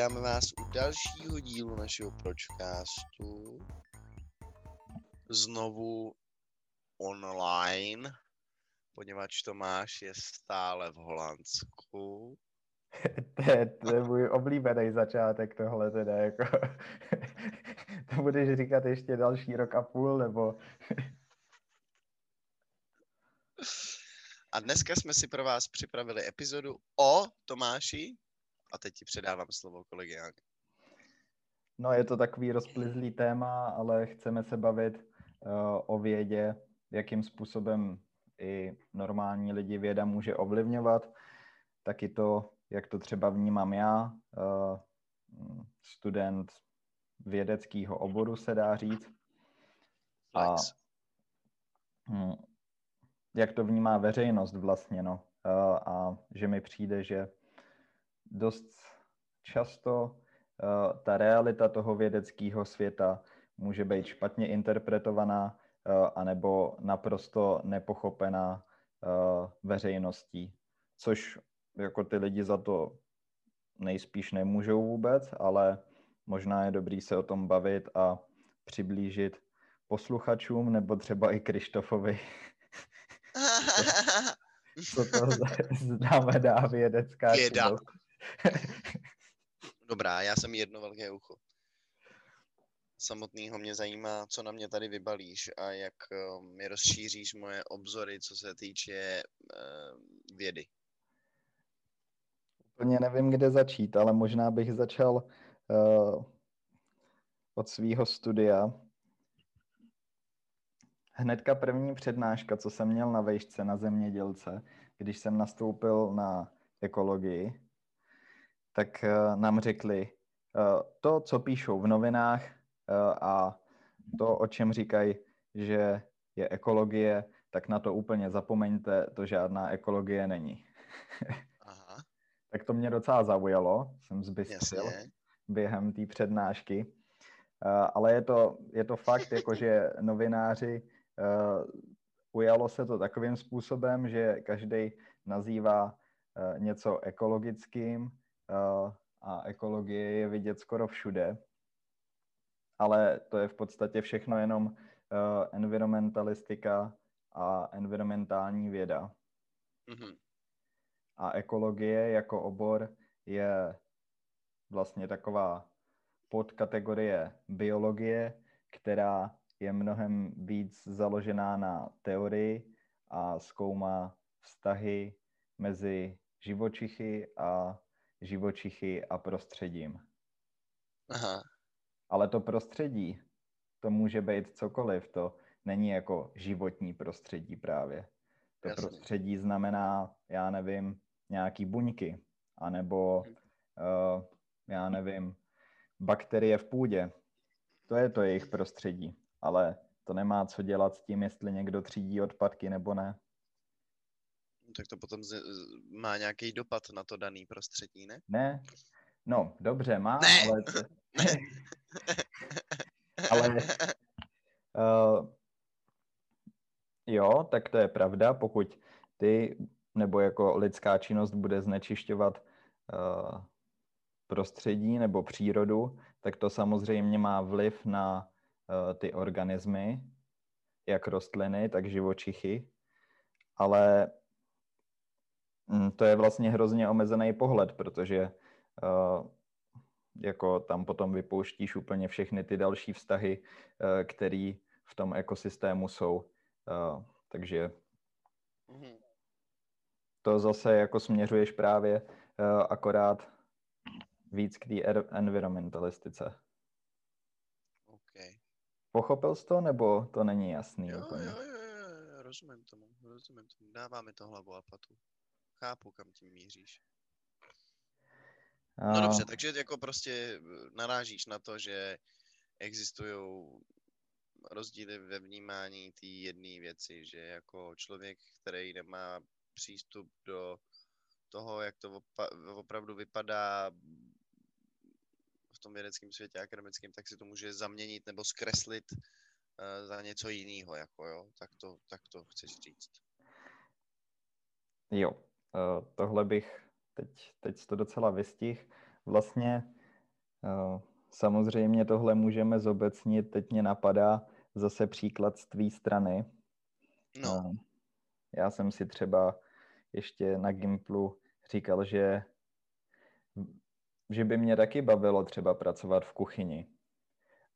Vítáme vás u dalšího dílu našeho Pročcastu. Znovu online, poněvadž Tomáš je stále v Holandsku. to, je, to je můj oblíbený začátek tohle teda, jako to budeš říkat ještě další rok a půl, nebo A dneska jsme si pro vás připravili epizodu o Tomáši a teď ti předávám slovo kolegiálně. No, je to takový rozplizlý téma, ale chceme se bavit uh, o vědě, jakým způsobem i normální lidi věda může ovlivňovat, taky to, jak to třeba vnímám já, uh, student vědeckého oboru se dá říct. A, hm, jak to vnímá veřejnost vlastně, no. A, a že mi přijde, že dost často uh, ta realita toho vědeckého světa může být špatně interpretovaná uh, anebo naprosto nepochopená uh, veřejností, což jako ty lidi za to nejspíš nemůžou vůbec, ale možná je dobrý se o tom bavit a přiblížit posluchačům nebo třeba i Krištofovi, co to znamená vědecká Věda. Dobrá, já jsem jedno velké ucho. Samotného mě zajímá, co na mě tady vybalíš a jak mi rozšíříš moje obzory, co se týče uh, vědy. Úplně nevím, kde začít, ale možná bych začal uh, od svého studia. Hnedka první přednáška, co jsem měl na vejšce na zemědělce, když jsem nastoupil na ekologii, tak uh, nám řekli, uh, to, co píšou v novinách uh, a to, o čem říkají, že je ekologie, tak na to úplně zapomeňte, to žádná ekologie není. Aha. tak to mě docela zaujalo, jsem zbystřil během té přednášky. Ale je to, je to fakt, jako že novináři ujalo se to takovým způsobem, že každý nazývá něco ekologickým a ekologie je vidět skoro všude. Ale to je v podstatě všechno jenom uh, environmentalistika a environmentální věda. Mm-hmm. A ekologie jako obor je vlastně taková podkategorie biologie, která je mnohem víc založená na teorii a zkoumá vztahy mezi živočichy a živočichy a prostředím. Aha. Ale to prostředí, to může být cokoliv, to není jako životní prostředí právě. To Jasně. prostředí znamená, já nevím, nějaký buňky, anebo, uh, já nevím, bakterie v půdě. To je to jejich prostředí ale to nemá co dělat s tím, jestli někdo třídí odpadky nebo ne. Tak to potom z, má nějaký dopad na to daný prostředí, ne? Ne, no dobře, má, ne. ale... To... ale uh, jo, tak to je pravda, pokud ty nebo jako lidská činnost bude znečišťovat uh, prostředí nebo přírodu, tak to samozřejmě má vliv na Eh, ty organismy, jak rostliny, tak živočichy, ale to je vlastně hrozně omezený pohled, protože uh, jako tam potom vypouštíš úplně všechny ty další vztahy, uh, které v tom ekosystému jsou. Uh, takže mhm. to zase jako směřuješ právě akorát víc k té environmentalistice. Pochopil jsi to, nebo to není jasný? Jo, úplně? jo, jo, jo, rozumím tomu, rozumím tomu. Dává mi to hlavu a patu. Chápu, kam tím míříš. A... No dobře, takže jako prostě narážíš na to, že existují rozdíly ve vnímání té jedné věci, že jako člověk, který nemá přístup do toho, jak to opravdu vypadá tom vědeckém světě akademickém, tak si to může zaměnit nebo zkreslit uh, za něco jiného, jako jo, tak to, tak to chceš říct. Jo, tohle bych teď, teď to docela vystih. Vlastně uh, samozřejmě tohle můžeme zobecnit, teď mě napadá zase příklad z tvý strany. No. Uh, já jsem si třeba ještě na Gimplu říkal, že, že by mě taky bavilo třeba pracovat v kuchyni.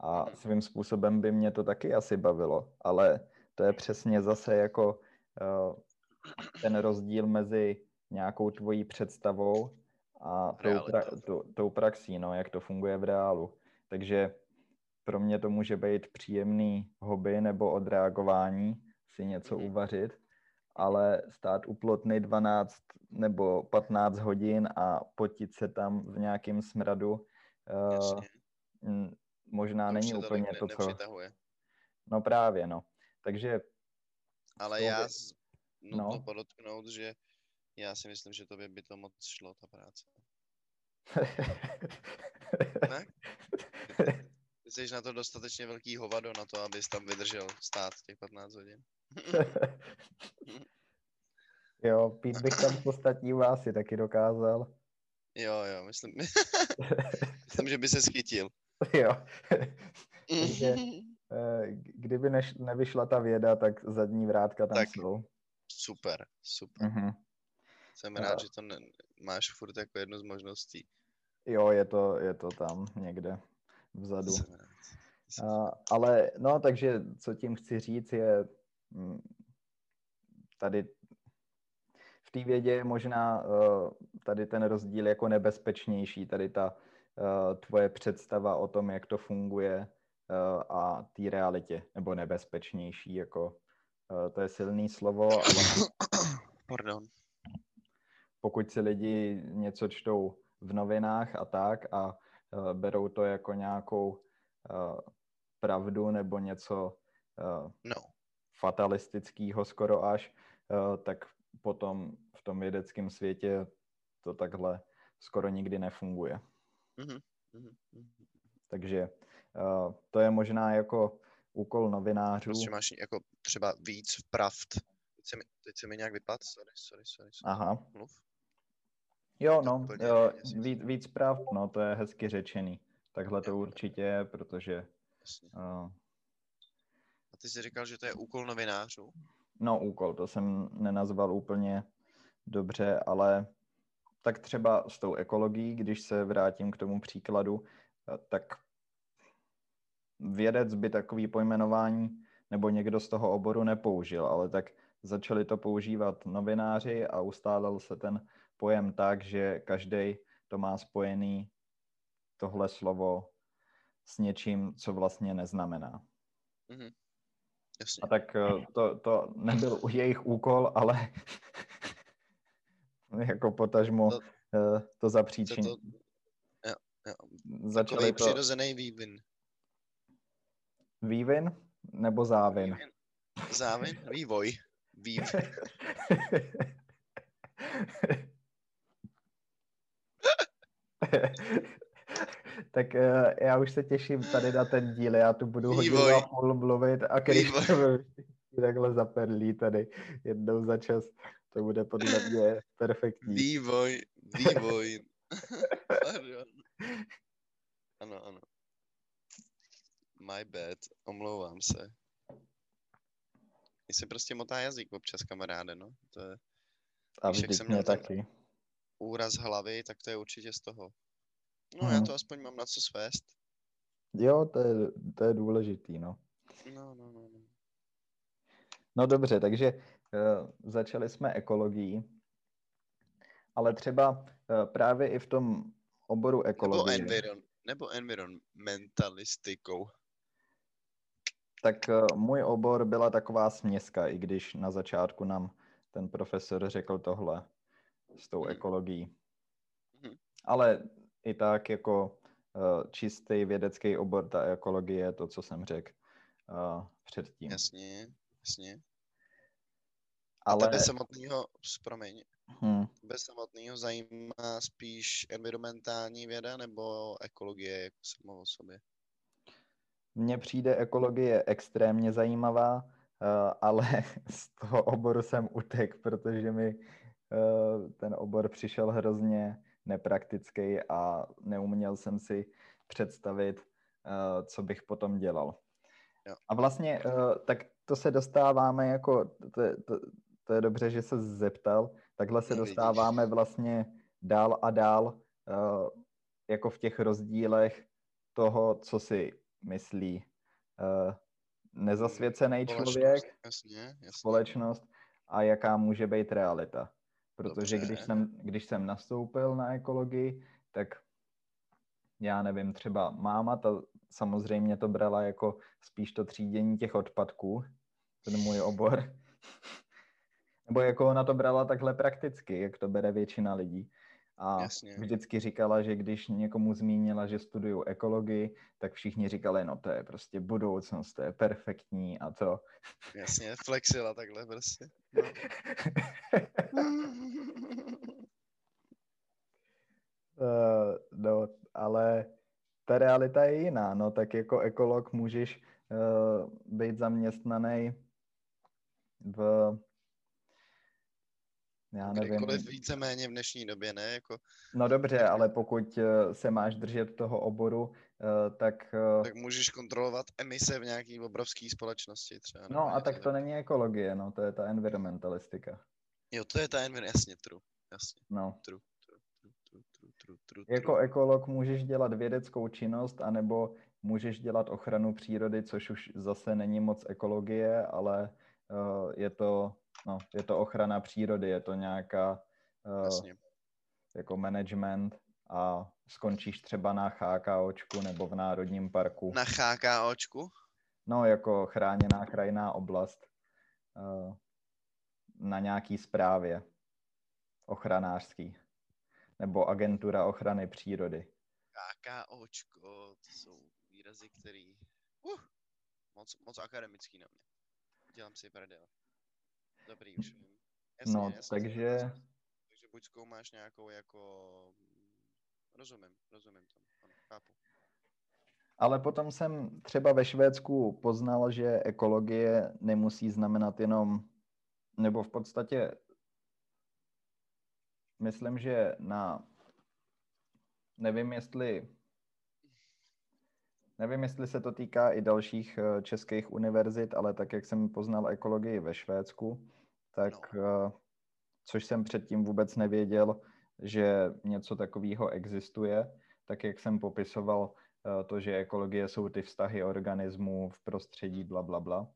A mhm. svým způsobem by mě to taky asi bavilo, ale to je přesně zase jako uh, ten rozdíl mezi nějakou tvojí představou a tou, pra- tou, tou praxí, no, jak to funguje v reálu. Takže pro mě to může být příjemný hobby nebo odreagování si něco mm-hmm. uvařit, ale stát u plotny 12 nebo 15 hodin a potit se tam v nějakém smradu uh, možná to není úplně to, co... No právě, no. Takže... Ale já. Nutno no. podotknout, že já si myslím, že tobě by to moc šlo, ta práce. ne? Ty jsi na to dostatečně velký hovado na to, abys tam vydržel stát těch 15 hodin. jo, pít bych tam ostatní vásy taky dokázal. Jo, jo, myslím, myslím že by se schytil. jo. Takže, eh, kdyby neš, nevyšla ta věda, tak zadní vrátka tam tak, jsou. Super, super. Mm-hmm. Jsem rád, že to ne, máš furt jako jednu z možností. Jo, je to, je to tam někde vzadu. Uh, ale no, takže co tím chci říct je mm, tady v té vědě je možná uh, tady ten rozdíl jako nebezpečnější, tady ta uh, tvoje představa o tom, jak to funguje uh, a té realitě, nebo nebezpečnější, jako to je silný slovo, ale Pardon. pokud si lidi něco čtou v novinách a tak a uh, berou to jako nějakou uh, pravdu nebo něco no. fatalistického skoro až, tak potom v tom vědeckém světě to takhle skoro nikdy nefunguje. Mm-hmm. Takže to je možná jako úkol novinářů. Prostě máš jako třeba víc pravd. Teď se mi, teď se mi nějak vypad, sorry, sorry, sorry. sorry. Aha. Mluv. Jo, no, jo, víc, víc pravd, no, to je hezky řečený. Takhle to určitě je, protože... Uh, a ty jsi říkal, že to je úkol novinářů? No, úkol, to jsem nenazval úplně dobře, ale tak třeba s tou ekologií, když se vrátím k tomu příkladu, eh, tak vědec by takový pojmenování nebo někdo z toho oboru nepoužil, ale tak začali to používat novináři a ustálil se ten pojem tak, že každý to má spojený tohle slovo s něčím, co vlastně neznamená. Mm-hmm. Jasně. A tak eh, to, to nebyl jejich úkol, ale jako potažmo to, uh, to zapříčení. To, jo, jo. Začali to... přirozený vývin. Vývin nebo závin? Závin? Vývoj. Vývin. tak uh, já už se těším tady na ten díl, já tu budu hodinu a půl mluvit a když takhle zaperlí tady jednou za čas. To bude podle mě perfektní. Vývoj, vývoj. ano, ano. My bad, omlouvám se. Mně se prostě motá jazyk občas, kamaráde, no. To je... A víš, jsem měl taky. Úraz hlavy, tak to je určitě z toho. No, hmm. já to aspoň mám na co svést. Jo, to je, to je důležitý, no. No, no, no. No, no dobře, takže uh, začali jsme ekologií, ale třeba uh, právě i v tom oboru ekologie. Nebo, environ, nebo environmentalistikou. Tak uh, můj obor byla taková směska, i když na začátku nám ten profesor řekl tohle s tou hmm. ekologií. Hmm. Ale i tak jako uh, čistý vědecký obor, ta ekologie, to, co jsem řekl uh, předtím. Jasně, jasně. Ale... A tebe samotného, promiň, hmm. tebe samotného zajímá spíš environmentální věda nebo ekologie jako samo o sobě? Mně přijde ekologie extrémně zajímavá, uh, ale z toho oboru jsem utek, protože mi eh, ten obor přišel hrozně nepraktický a neuměl jsem si představit, eh, co bych potom dělal. A vlastně tak to se dostáváme jako, to, to, to je dobře, že se zeptal, takhle se No, dostáváme vlastně dál a dál jako v těch rozdílech toho, co si myslí nezasvěcený Společnost, člověk, Jasně, jasně. společnost a jaká může být realita. Protože Dobře. když jsem, když jsem nastoupil na ekologii, tak já nevím, třeba máma, ta samozřejmě to brala jako spíš to třídění těch odpadků, ten můj obor. Nebo jako ona to brala takhle prakticky, jak to bere většina lidí. A Jasně. vždycky říkala, že když někomu zmínila, že studuju ekologii, tak všichni říkali, no to je prostě budoucnost, to je perfektní a to. Jasně, flexila takhle prostě. Uh, no, ale ta realita je jiná, no, tak jako ekolog můžeš uh, být zaměstnaný v, já nevím, Kdykoliv víceméně v dnešní době, ne? Jako, no dobře, ale pokud eh, se máš držet toho oboru, uh, tak, uh, tak můžeš kontrolovat emise v nějaký obrovské společnosti třeba. no a tak to není ekologie, no, to je ta environmentalistika, Jo, to je ta envir, jasně, true. Jasně, no. true, Jako ekolog můžeš dělat vědeckou činnost, anebo můžeš dělat ochranu přírody, což už zase není moc ekologie, ale uh, je, to, no, je to ochrana přírody, je to nějaká uh, Jasně. jako management a skončíš třeba na HKOčku nebo v Národním parku. Na HKOčku? No, jako chráněná krajinná oblast uh, na nějaký správě ochranářský nebo agentura ochrany přírody. HKOčko, to jsou výrazy, který... Uh, moc, moc akademický na mě. Dělám si prdel. Dobrý, už vím. Jasně, No, jasně, takže- jasně. Takže buď zkoumáš nějakou jako... Rozumím, rozumím tomu, ano, chápu. Ale potom jsem třeba ve Švédsku poznal, že ekologie nemusí znamenat jenom, nebo v podstatě myslím, že na, nevím jestli, nevím jestli se to týká i dalších eh, českých univerzit, ale tak, jak jsem poznal ekologii ve Švédsku, tak, eh, což jsem předtím vůbec nevěděl, že něco takového existuje, tak jak jsem popisoval eh, to, že ekologie jsou ty vztahy organismů v prostředí, bla, bla, bla,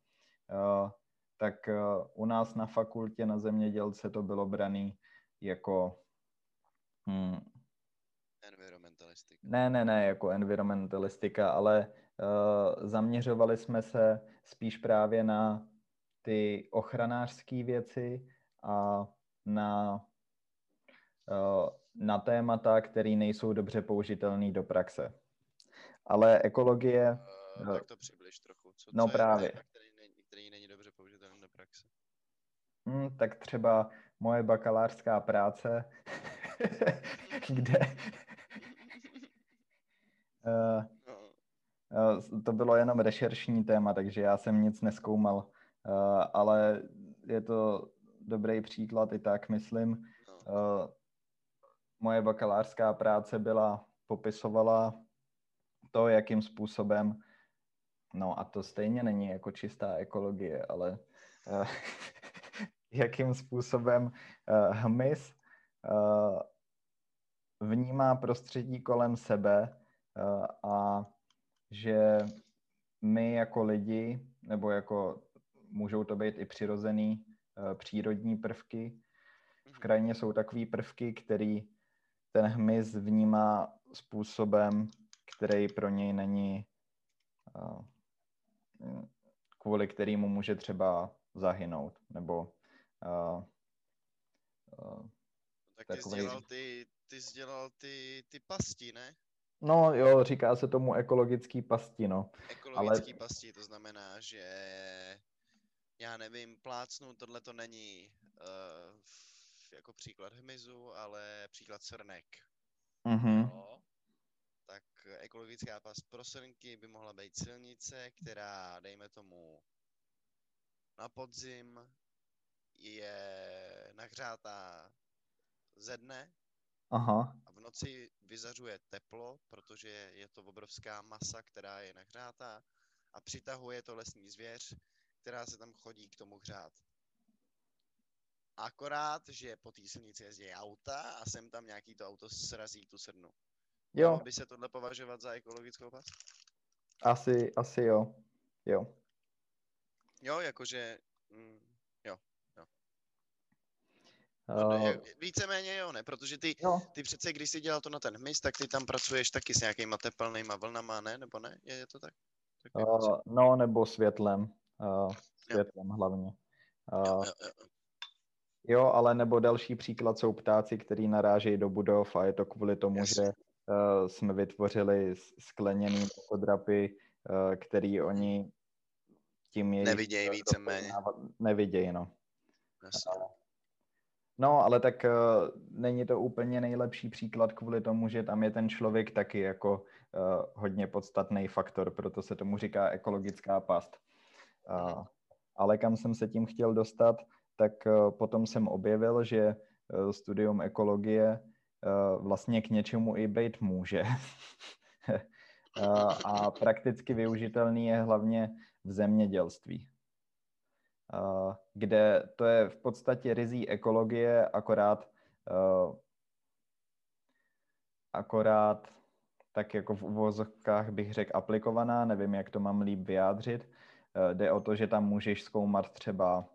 tak u nás na fakultě na zemědělce to bylo braný jako hm, Environmentalistik. Ne, ne, ne, jako environmentalistika, ale uh, zaměřovali jsme se spíš právě na ty ochranářské věci a na, uh, na témata, které nejsou dobře použitelné do praxe. Ale ekologie, Uh, tak to přibliž trochu. Co, No co je právě. téma, který, není, který není dobře použitelný do praxe? hm, tak třeba moje bakalářská práce, kde To bylo jenom rešeršní téma, takže já jsem nic neskoumal, eh, ale je to dobrý příklad i tak, myslím. Eh, Moje bakalářská práce byla, popisovala to, jakým způsobem, no a to stejně není jako čistá ekologie, ale eh, jakým způsobem eh, hmyz eh, vnímá prostředí kolem sebe eh, a že my jako lidi, nebo jako můžou to být i přirozený eh, přírodní prvky, v krajině jsou takové prvky, který ten hmyz vnímá způsobem, který pro něj není, eh, kvůli kterému může třeba zahynout, nebo eh, eh, Tak ty jsi takovej- dělal ty, ty, jsi dělal ty, ty pasti, ne? No jo, říká se tomu ekologický pasti, no. Ekologický Ale... pasti, to znamená, že já nevím, plácnu, tohle to není uh, jako příklad hmyzu, ale příklad srnek. Mhm. Jo? Tak ekologická past pro srnky by mohla být silnice, která, dejme tomu, na podzim je nahřátá ze dne Aha, a v noci vyzařuje teplo, protože je to obrovská masa, která je nahřátá a přitahuje to lesní zvěř, která se tam chodí k tomu hřát. Akorát, že po té silnici jezdí auta a sem tam nějaký to auto srazí tu srnu. jo, Dalo by se tohle považovat za ekologickou oblast? asi, asi jo, jo. Jo, jakože... Mm, Uh, je- víceméně jo, ne? Protože ty, jo, ty přece, když jsi dělal to na ten hmyz, tak ty tam pracuješ taky s nějakýma tepelnýma vlnama, ne? Nebo ne? Je, je to tak? tak uh, no nebo světlem, uh, světlem hlavně. jo, Uh, jo, jo. jo, ale nebo další příklad jsou ptáci, který narážejí do budov a je to kvůli tomu, Jasně. že uh, jsme vytvořili skleněný kodrapy, uh, který oni tím jejich... Nevidějí víceméně. Nevidějí, no. Jasně. No, ale tak uh, není to úplně nejlepší příklad kvůli tomu, že tam je ten člověk taky jako uh, hodně podstatný faktor, proto se tomu říká ekologická past. Uh, ale kam jsem se tím chtěl dostat, tak uh, potom jsem objevil, že uh, studium ekologie uh, vlastně k něčemu i být může. uh, a prakticky využitelný je hlavně v zemědělství kde to je v podstatě rizí ekologie, akorát uh, akorát tak jako v uvozovkách bych řekl aplikovaná, nevím, jak to mám líp vyjádřit. Uh, jde o to, že tam můžeš zkoumat třeba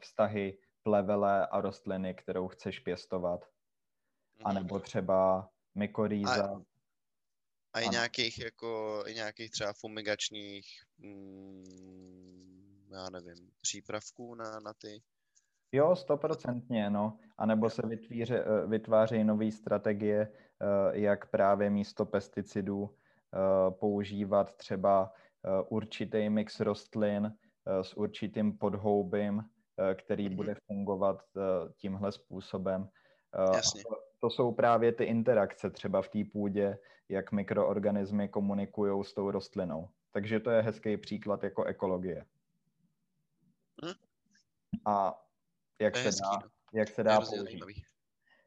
vztahy plevele a rostliny, kterou chceš pěstovat, anebo třeba mykorýza. A i ano. nějakých jako, i nějakých třeba fumigačních, mm, já nevím, přípravků na, na ty. Jo, stoprocentně, no. A nebo se vytvíře, eh, vytvářejí nové strategie, eh, jak právě místo pesticidů eh, používat třeba určitý mix rostlin s určitým podhoubím, který Mhm. bude fungovat tímhle způsobem. Jasně. To, to jsou právě ty interakce třeba v té půdě, jak mikroorganismy komunikují s tou rostlinou. Takže to je hezký příklad jako ekologie. Hm. A jak se hezký, dá, no. jak se dá použít. zajímavý.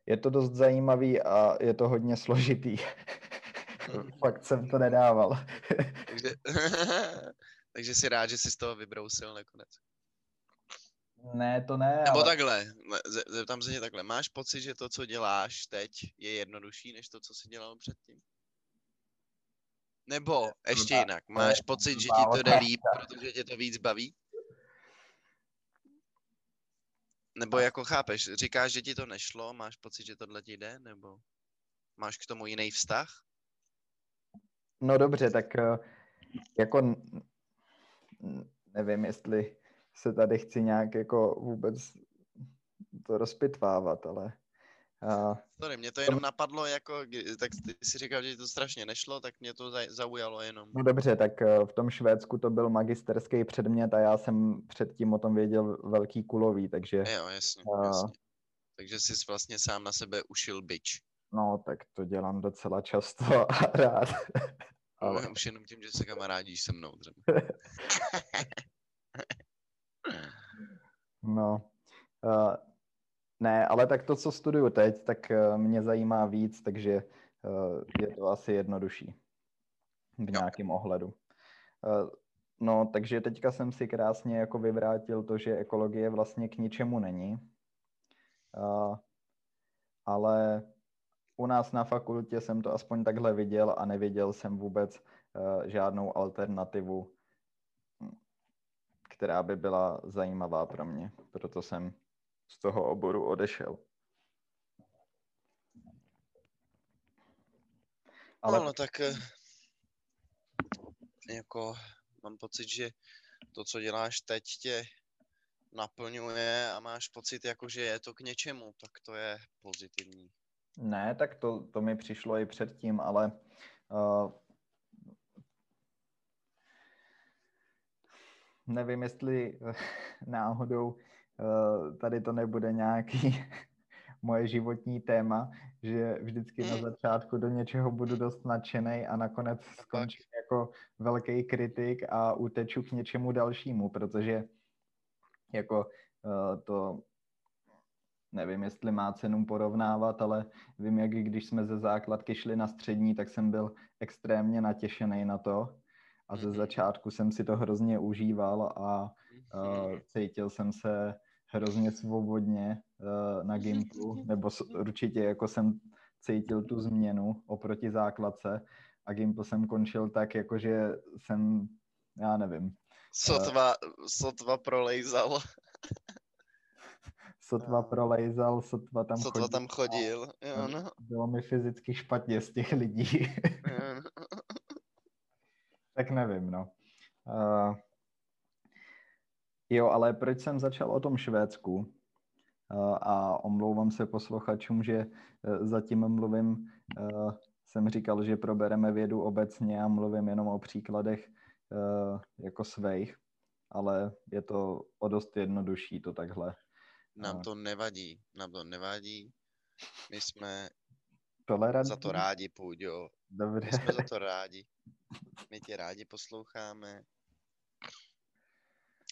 Je to dost zajímavý a je to hodně složitý. Fakt jsem to nedával. Takže, takže si rád, že jsi z toho vybrousil nakonec. ne, to ne, Nebo ale takhle, ze- zeptám se tě takhle. Máš pocit, že to, co děláš teď, je jednodušší, než to, co jsi dělal předtím? Nebo ještě jinak, máš pocit, že ti to jde líp, protože tě to víc baví? Nebo jako chápeš, říkáš, že ti to nešlo, máš pocit, že tohle ti jde, nebo máš k tomu jiný vztah? no dobře, tak eh, jako nevím, jestli se tady chci nějak jako vůbec to rozpitvávat, ale uh, Sorry, mě to jenom napadlo, jako, tak ty si říkal, že to strašně nešlo, tak mě to zaujalo jenom. no dobře, tak eh, v tom Švédsku to byl magisterský předmět a já jsem předtím o tom věděl velký kulový, takže Jo, jasně, A- jasně. Takže jsi vlastně sám na sebe ušil bič. no tak to dělám docela často a rád. Ale Ale... Už jenom tím, že se kamarádíš se mnou třeba. No, uh, ne, ale tak to, co studuju teď, tak uh, mě zajímá víc, takže uh, je to asi jednodušší v nějakém ohledu. Uh, no, takže teďka jsem si krásně jako vyvrátil to, že ekologie vlastně k ničemu není. Ale u nás na fakultě jsem to aspoň takhle viděl a neviděl jsem vůbec žádnou alternativu která by byla zajímavá pro mě. Proto jsem z toho oboru odešel. Ale... Ale No, tak eh, jako mám pocit, že to, co děláš teď, tě naplňuje a máš pocit, jako, že je to k něčemu, tak to je pozitivní. ne, tak to, to mi přišlo i předtím, ale uh, nevím, jestli eh, náhodou uh, tady to nebude nějaký moje životní téma, že vždycky na Hmm. začátku do něčeho budu dost nadšený a nakonec skončím jako velký kritik a uteču k něčemu dalšímu, protože jako uh, to nevím, jestli má cenu porovnávat, ale vím, jak když jsme ze základky šli na střední, tak jsem byl extrémně natěšený na to a ze mhm. začátku jsem si to hrozně užíval a cítil jsem se hrozně svobodně uh, na Gimplu, nebo určitě jako jsem cítil tu změnu oproti základce a Gimpl jsem končil tak, jakože jsem, já nevím. Sotva, sotva prolejzal. sotva prolejzal, sotva tam sotva chodil. tam chodil, jo, no. Bylo mi fyzicky špatně z těch lidí. No. tak nevím, no. Uh, jo, ale proč jsem začal o tom Švédsku? Uh, a omlouvám se posluchačům, že uh, zatím mluvím, uh, jsem říkal, že probereme vědu obecně a mluvím jenom o příkladech jako svých, ale je to o dost jednodušší to takhle nám to nevadí, nám to nevadí. My jsme Tolerantní? za to rádi, Půjďo. Dobře. My jsme za to rádi. My tě rádi posloucháme.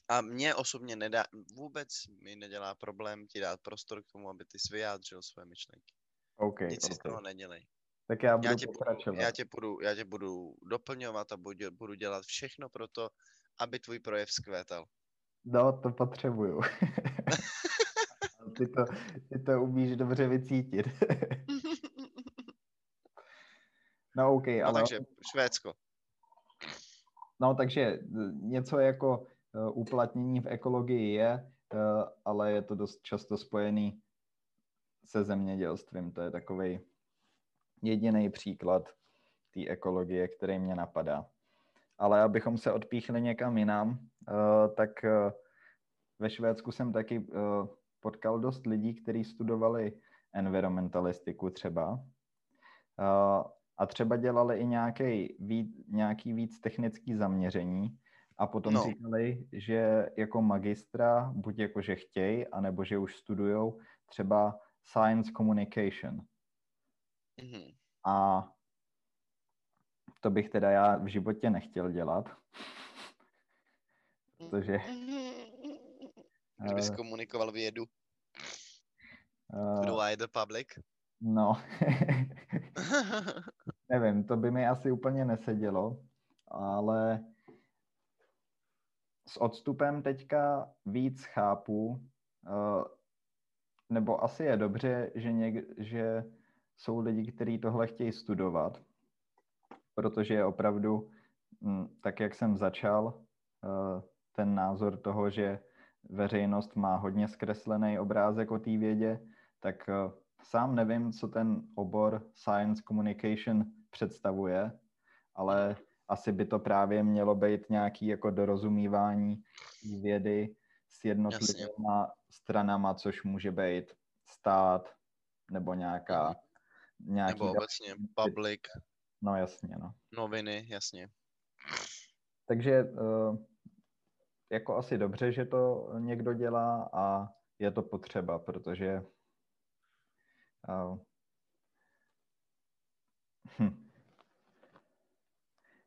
A mě osobně nedá, vůbec mi nedělá problém ti dát prostor k tomu, aby ty vyjádřil své myšlenky. Okay, Nic okay. si z toho nedělej. Tak já budu já tě pokračovat. Budu, já, tě budu, já tě budu doplňovat a budu, budu dělat všechno pro to, aby tvůj projev zkvétal. No, to potřebuju. ty, to, ty to umíš dobře vycítit. no OK, no, ale... takže Švédsko. No takže něco jako uplatnění v ekologii je, uh, ale je to dost často spojený se zemědělstvím. To je takový jediný příklad té ekologie, který mě napadá. Ale abychom se odpíchli někam jinam, uh, tak ve Švédsku jsem taky potkal dost lidí, kteří studovali environmentalistiku třeba a třeba dělali i nějaký víc, nějaký víc technický zaměření a potom no. říkali, že jako magistra buď jako, že chtějí, anebo že už studujou třeba science communication. Mm-hmm. A to bych teda já v životě nechtěl dělat, protože Kdybys uh, komunikoval vědu. Uh, to the public? No. Nevím, to by mi asi úplně nesedělo, ale s odstupem teďka víc chápu, uh, nebo asi je dobře, že, něk, že jsou lidi, kteří tohle chtějí studovat, protože je opravdu, hm, tak jak jsem začal, uh, ten názor toho, že veřejnost má hodně zkreslený obrázek o té vědě, tak eh, sám nevím, co ten obor Science Communication představuje, ale asi by to právě mělo být nějaký jako dorozumívání vědy s jednotlivými stranama, což může být stát nebo nějaká... Mhm. Nějaký nebo obecně public. No jasně, no. Noviny, jasně. Takže uh, jako asi dobře, že to někdo dělá a je to potřeba, protože uh, hm.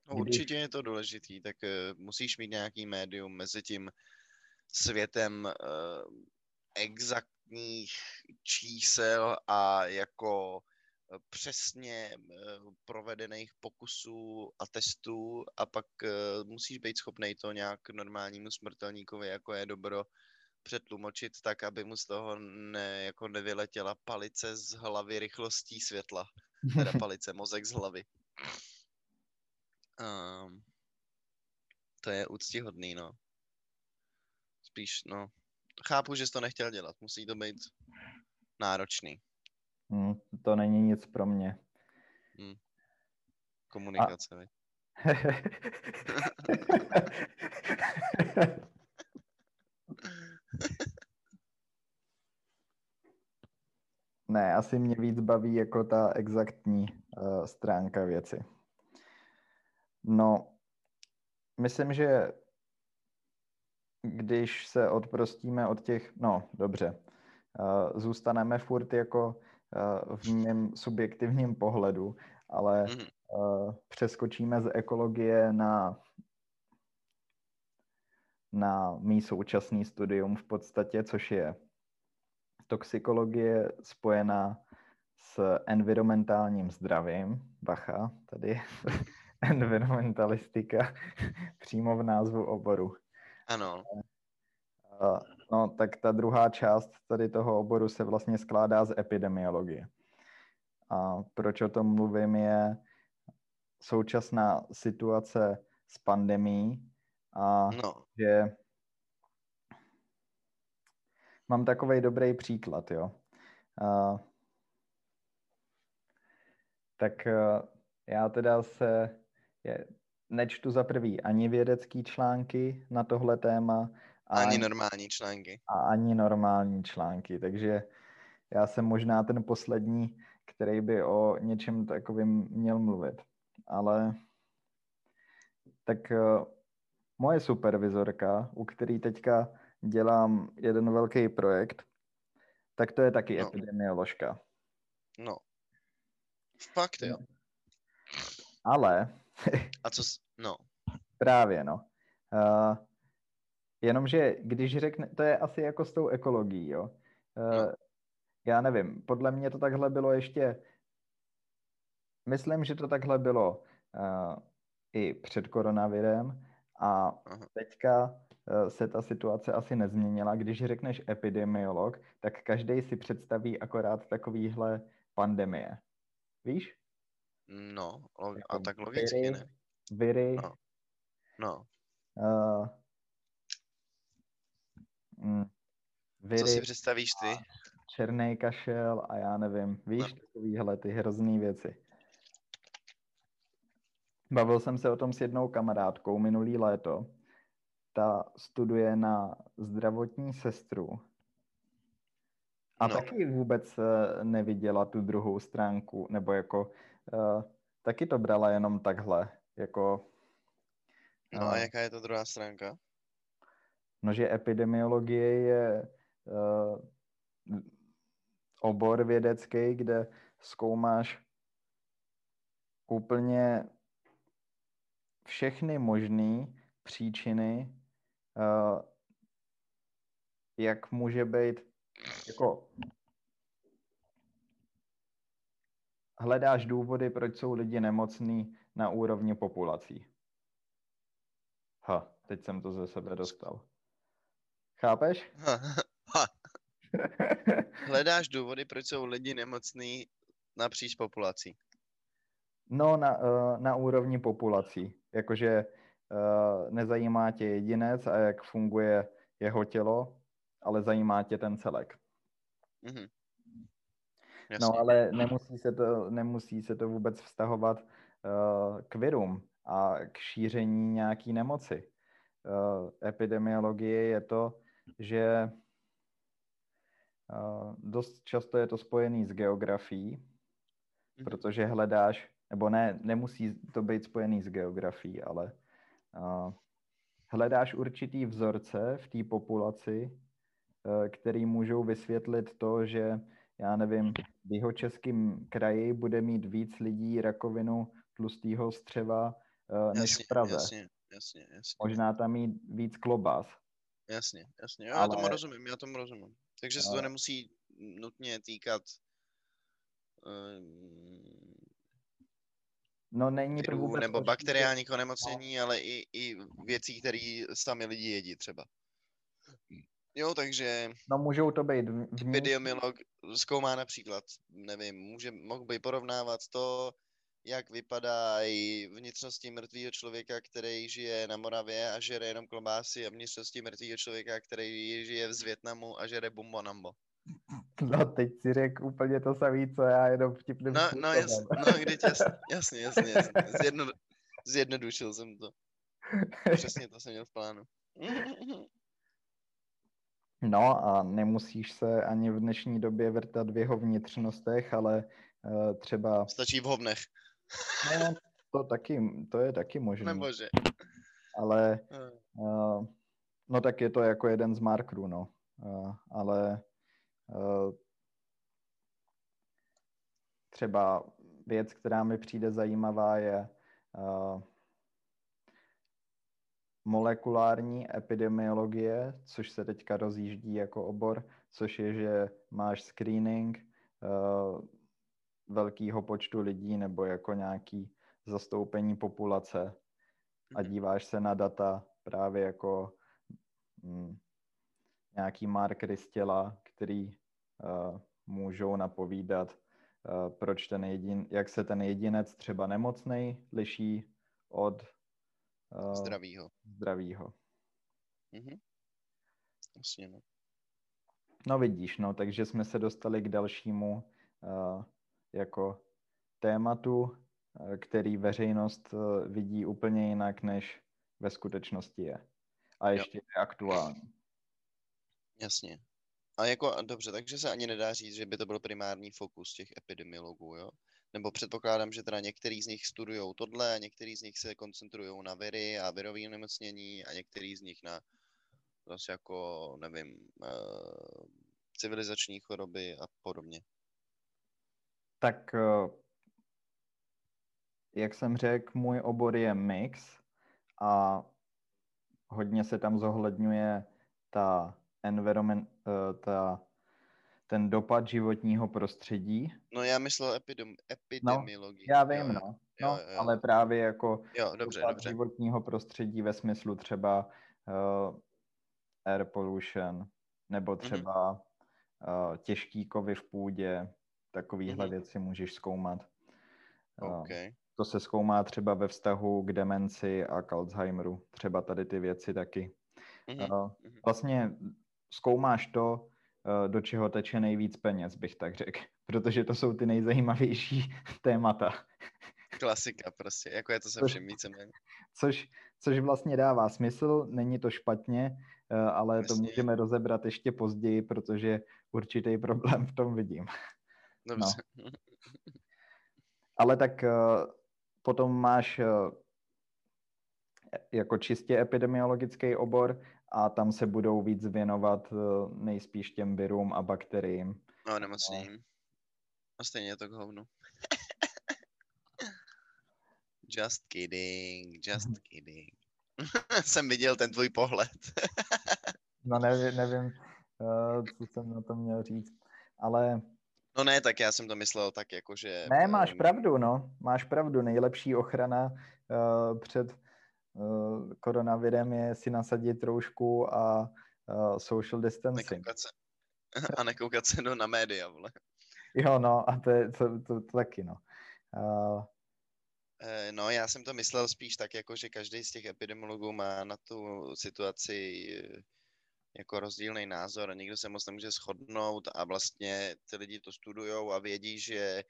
No, určitě je to důležitý, tak uh, musíš mít nějaký médium mezi tím světem uh, exaktních čísel a jako přesně eh, provedených pokusů a testů a pak musíš být schopný to nějak normálnímu smrtelníkovi, jako je dobro, přetlumočit tak, aby mu z toho ne, jako nevyletěla palice z hlavy rychlostí světla. Teda palice, mozek z hlavy. Um, to je úctihodný, no. Spíš, no. Chápu, že jsi to nechtěl dělat. Musí to být náročný. Hmm, to není nic pro mě. Hmm. Komunikace, A... ne, asi mě víc baví jako ta exaktní uh, stránka věci. No, myslím, že když se odprostíme od těch, no dobře, uh, zůstaneme furt jako v mém subjektivním pohledu, ale mm. přeskočíme z ekologie na na mý současný studium v podstatě, což je toxikologie spojená s environmentálním zdravím. Bacha, tady environmentalistika přímo v názvu oboru. Ano. No, tak ta druhá část tady toho oboru se vlastně skládá z epidemiologie. A proč o tom mluvím je současná situace s pandemí a no. že mám takový dobrý příklad, jo. A, tak já teda se je, nečtu za prvý ani vědecký články na tohle téma. A ani, ani normální články. A ani normální články, takže já jsem možná ten poslední, který by o něčem takovým měl mluvit. Ale tak uh, moje supervizorka, u který teďka dělám jeden velký projekt, tak to je taky no. epidemioložka. No. Fakt jo. Ale... A co... No. Právě, no. Uh, jenomže když řekne, to je asi jako s tou ekologií, jo. Uh, no. Já nevím, podle mě to takhle bylo ještě, myslím, že to takhle bylo uh, i před koronavirem a Aha. teďka se ta situace asi nezměnila. Když řekneš epidemiolog, tak každý si představí akorát takovýhle pandemie. Víš? No, log- jako a tak logicky viry, ne. Viry. No. no. Uh, mm, viry, Co si představíš ty? Černý kašel a já nevím. Víš, no. takovýhle ty hrozný věci. Bavil jsem se o tom s jednou kamarádkou minulý léto. Ta studuje na zdravotní sestru a no. taky vůbec eh, neviděla tu druhou stránku, nebo jako taky to brala jenom takhle, jako... No a jaká je to druhá stránka? No, že epidemiologie je uh, obor vědecký, kde zkoumáš úplně všechny možné příčiny, uh, jak může být jako hledáš důvody, proč jsou lidi nemocní na úrovni populací. Ha, teď jsem to ze sebe dostal. Chápeš? Ha, ha. Hledáš důvody, proč jsou lidi nemocní napříč populací. No, na, uh, na úrovni populací. Jakože uh, nezajímá tě jedinec a jak funguje jeho tělo, ale zajímá tě ten celek. Mm-hmm. No, ale nemusí se to, nemusí se to vůbec vztahovat uh, k virům a k šíření nějaký nemoci. Uh, epidemiologie je to, že uh, dost často je to spojený s geografií, mm-hmm. protože hledáš, nebo ne, nemusí to být spojený s geografií, ale uh, hledáš určitý vzorce v té populaci, který můžou vysvětlit to, že já nevím, v jeho českém kraji bude mít víc lidí rakovinu tlustého střeva uh, než jasně, v Praze. Jasně, jasně, jasně. Možná tam mít víc klobás. Jasně, jasně. Já Ale... tomu rozumím, já tomu rozumím. Takže se to nemusí nutně týkat um, No není to vůbec nebo bakteriálních onemocnění, no. ale i, i věcí, které sami lidi jedí třeba. Jo, takže... No můžou to být... V... Epidemiolog zkoumá například, nevím, může, mohl by porovnávat to, jak vypadají vnitřnosti mrtvého člověka, který žije na Moravě a žere jenom klobásy a vnitřnosti mrtvého člověka, který žije z Větnamu a žere bumbo nambo. No teď si řekl úplně to samé, co já, jenom vtipným No, no, jas, no když jasně, jasně, jasně, jasně. Zjedno, zjednodušil jsem to. Přesně to jsem měl v plánu. No a nemusíš se ani v dnešní době vrtat v jeho vnitřnostech, ale uh, třeba... Stačí v hovnech. no, to, taky, to je taky možné. Nebože. Ale uh, no tak je to jako jeden z markerů, no. Uh, ale uh, třeba věc, která mi přijde zajímavá, je uh, molekulární epidemiologie, což se teďka rozjíždí jako obor, což je, že máš screening uh, velkého počtu lidí nebo jako nějaký zastoupení populace a Mhm. díváš se na data právě jako mm, nějaký markery z těla, který uh, můžou napovídat, uh, proč ten jedin, jak se ten jedinec třeba nemocný liší od uh, Zdravýho. zdravýho. Mhm. Jasně, no. No vidíš, no, takže jsme se dostali k dalšímu uh, jako tématu, uh, který veřejnost vidí úplně jinak, než ve skutečnosti je. A ještě je aktuální. Jasně. A jako, dobře, takže se ani nedá říct, že by to byl primární fokus těch epidemiologů, jo? Nebo předpokládám, že teda některý z nich studují tohle, některý z nich se koncentrují na viry a virové nemocnění a některý z nich na zase jako, nevím, uh, civilizační choroby a podobně. Tak uh, jak jsem řekl, můj obor je mix a hodně se tam zohledňuje ta environment, uh, ta, ten dopad životního prostředí. No já myslel epidem, epidemiologii. Já vím, jo, no. jo, no jo. ale právě jako Jo, dobře, dopad dobře. životního prostředí ve smyslu třeba uh, air pollution nebo třeba uh, těžký kovy v půdě, takovýhle Mhm. věci můžeš zkoumat. Uh. To se zkoumá třeba ve vztahu k demenci a k Alzheimeru. Třeba tady ty věci taky. Mhm. Uh, mhm. Vlastně zkoumáš to, do čeho teče nejvíc peněz, bych tak řekl. Protože to jsou ty nejzajímavější témata. Klasika prostě, jako je to se To- všem víceméně. Což, což vlastně dává smysl, není to špatně, uh, ale to Jasně. můžeme rozebrat ještě později, protože určitý problém v tom vidím. Dobře. Ale tak uh, potom máš jako čistě epidemiologický obor a tam se budou víc věnovat uh, nejspíš těm virům a bakteriím. No, nemocním. A stejně je to k hovnu. just kidding, just Mhm. kidding. Jsem viděl ten tvůj pohled. No nevím, nevím uh, co jsem na to měl říct. Ale No ne, tak já jsem to myslel tak jako, že... ne, máš ehm, pravdu, no. Máš pravdu. Nejlepší ochrana uh, před koronavirem je si nasadit roušku a uh, social distancing. Nekoukat se. A nekoukat se no, na média, vole. Jo, no, a to, je, to, to, to taky, no. Uh, Eh, No, já jsem to myslel spíš tak, jako že každý z těch epidemiologů má na tu situaci eh, jako rozdílný názor a nikdo se moc nemůže shodnout a vlastně ty lidi to studujou a vědí, že eh,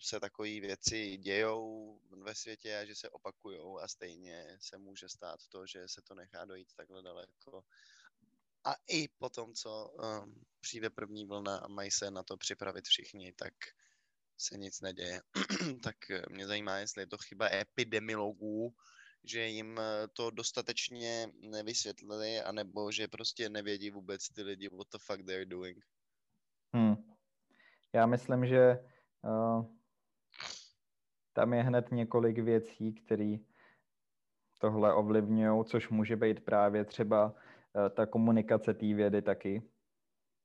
se takové věci dějou ve světě a že se opakujou a stejně se může stát to, že se to nechá dojít takhle daleko. A i po tom, co um, přijde první vlna a mají se na to připravit všichni, tak se nic neděje. tak eh, mě zajímá, jestli je to chyba epidemiologů, že jim eh, to dostatečně nevysvětlili, anebo že prostě nevědí vůbec ty lidi, what the fuck they're doing. Hmm. Já myslím, že tam je hned několik věcí, které tohle ovlivňují, což může být právě třeba uh, ta komunikace té vědy taky,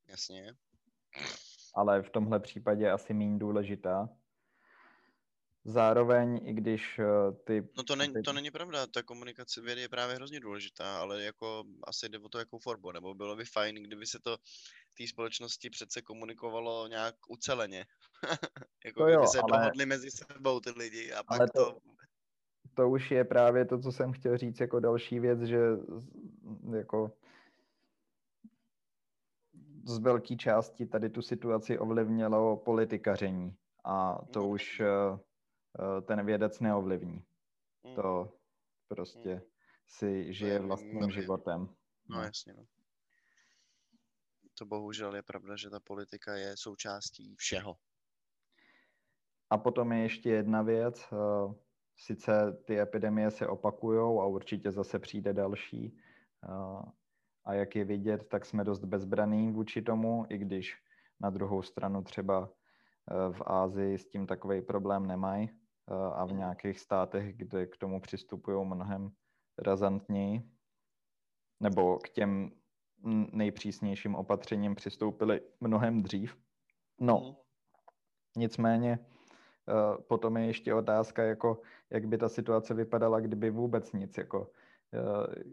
Jasně. ale v tomhle případě asi méně důležitá. Zároveň, i když uh, ty... No to, není, to není pravda, ta komunikace vědy je právě hrozně důležitá, ale jako asi jde o to, jakou formu, nebo bylo by fajn, kdyby se to té společnosti přece komunikovalo nějak uceleně. jako To kdyby jo, se ale- dohodli mezi sebou ty lidi a pak Ale to... to- to už je právě to, co jsem chtěl říct jako další věc, že z- jako z velké části tady tu situaci ovlivnilo politikaření a to Mhm. už eh, eh, ten vědec neovlivní. Mm, To prostě si žije je vlastním mimo- životem. No No. jasně, no. To bohužel je pravda, že ta politika je součástí všeho. A potom je ještě jedna věc. eh, Sice ty epidemie se opakujou a určitě zase přijde další. eh, A jak je vidět, tak jsme dost bezbraný vůči tomu, i když na druhou stranu třeba eh, v Ázii s tím takový problém nemají eh, a v Mhm. nějakých státech, kde k tomu přistupují mnohem razantněji, nebo k těm nejpřísnějším opatřením přistoupili mnohem dřív. No, mm. nicméně eh, potom je ještě otázka, jako, jak by ta situace vypadala, kdyby vůbec nic, jako, eh,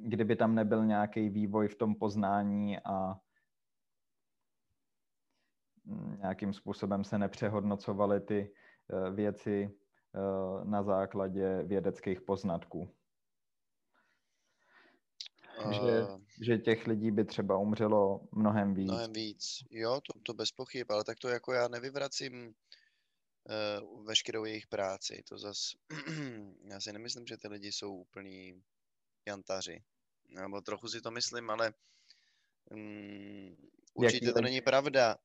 kdyby tam nebyl nějaký vývoj v tom poznání a nějakým způsobem se nepřehodnocovaly ty eh, věci na základě vědeckých poznatků. Že, uh, že těch lidí by třeba umřelo mnohem víc. Mnohem víc, jo, to, to bez pochyb, ale tak to jako já nevyvracím uh, veškerou jejich práci, to zas, já si nemyslím, že ty lidi jsou úplní jantaři, nebo trochu si to myslím, ale um, určitě Jaký to není pravda.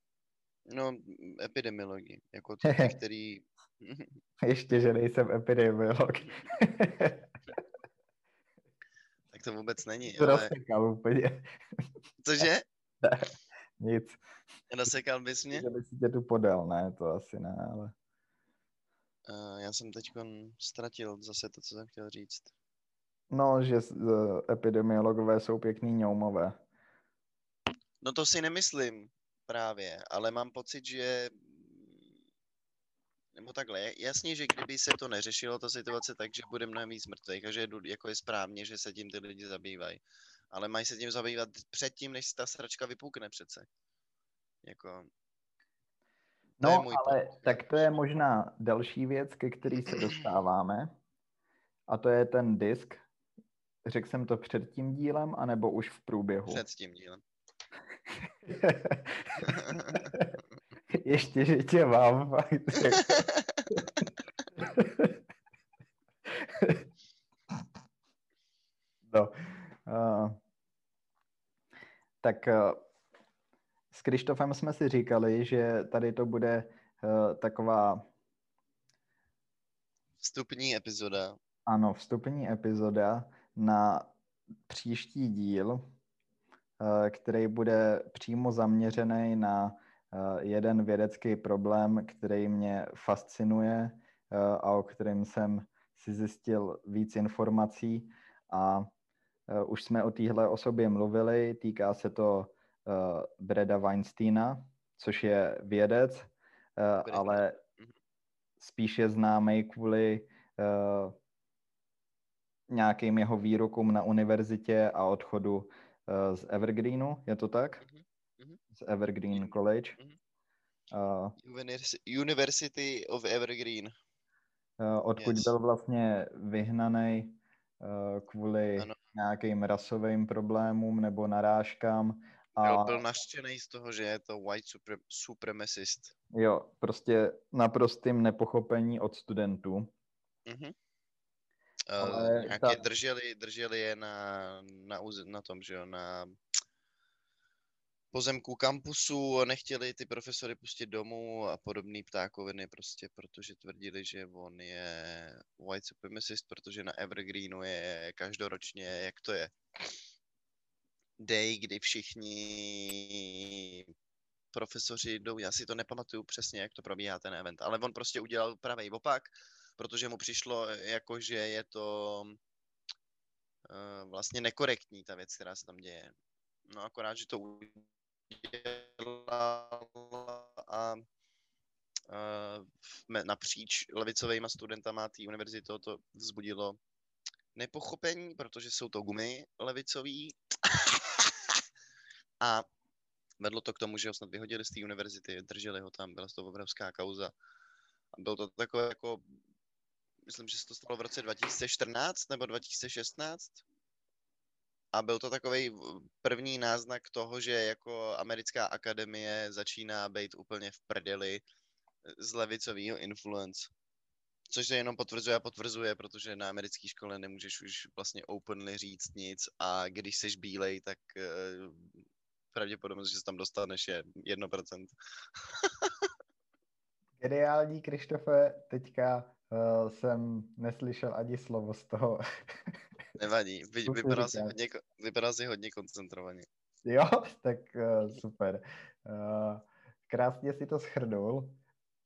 No, epidemiologi, jako ty, který... Ještě, že nejsem epidemiolog. tak to vůbec není. To ale... úplně. Cože? Ne, nic. Rozsekal bys mě? Že by si tě tu podal, ne, to asi ne, ale... Uh, já jsem teď ztratil zase to, co jsem chtěl říct. No, že uh, epidemiologové jsou pěkný ňoumové. No to si nemyslím právě, ale mám pocit, že nebo takhle, jasně, že kdyby se to neřešilo, ta situace tak, že bude mnohem víc mrtvých a že jako je správně, že se tím ty lidi zabývají. Ale mají se tím zabývat předtím, než ta sračka vypukne přece. Jako, no, ale point. tak to je možná další věc, ke který se dostáváme. A to je ten disk. Řekl jsem to před tím dílem, anebo už v průběhu? Před tím dílem. Ještě, že tě mám. Fakt. no. Uh, tak uh, s Krištofem jsme si říkali, že tady to bude uh, taková vstupní epizoda. Ano, vstupní epizoda na příští díl, který bude přímo zaměřený na Eh, jeden vědecký problém, který mě fascinuje eh, a o kterém jsem si zjistil víc informací a eh, už jsme o téhle osobě mluvili, týká se to Breda Weinsteina, což je vědec, ale mhm. spíš je známý kvůli nějakým jeho výrokům na univerzitě a odchodu z Evergreenu, je to tak? Mm-hmm z Evergreen College. Uh, University of Evergreen. Uh, odkud yes. byl vlastně vyhnaný uh, kvůli ano. nějakým rasovým problémům nebo narážkám. A... Byl, byl naštěný z toho, že je to white supremacist. Jo, prostě naprostým nepochopení od studentů. Uh-huh. Ale uh, ta... drželi, drželi je na, na, na tom, že jo, na pozemků kampusu, nechtěli ty profesory pustit domů a podobný ptákoviny prostě, protože tvrdili, že on je white supremacist, protože na Evergreenu je každoročně, jak to je, day, kdy všichni profesoři jdou, já si to nepamatuju přesně, jak to probíhá ten event, ale on prostě udělal pravý opak, protože mu přišlo jako, že je to uh, vlastně nekorektní ta věc, která se tam děje. No akorát, že to dělal a napříč levicovými studentama té univerzity to vzbudilo nepochopení, protože jsou to gumy levicový. a vedlo to k tomu, že ho snad vyhodili z té univerzity, drželi ho tam, byla to obrovská kauza. A bylo to takové jako, myslím, že se to stalo v roce 2014 nebo 2016, a byl to takový první náznak toho, že jako americká akademie začíná být úplně v prdeli z levicového influence. Což se jenom potvrzuje a potvrzuje, protože na americké škole nemůžeš už vlastně openly říct nic a když jsi bílej, tak uh, pravděpodobnost, že se tam dostaneš je 1%. Geniální, Krištofe, teďka uh, jsem neslyšel ani slovo z toho. Nevadí, Vy, vypadal, jsi hodně, vypadal jsi hodně koncentrovaně. Jo, tak uh, super. Uh, krásně si to schrnul.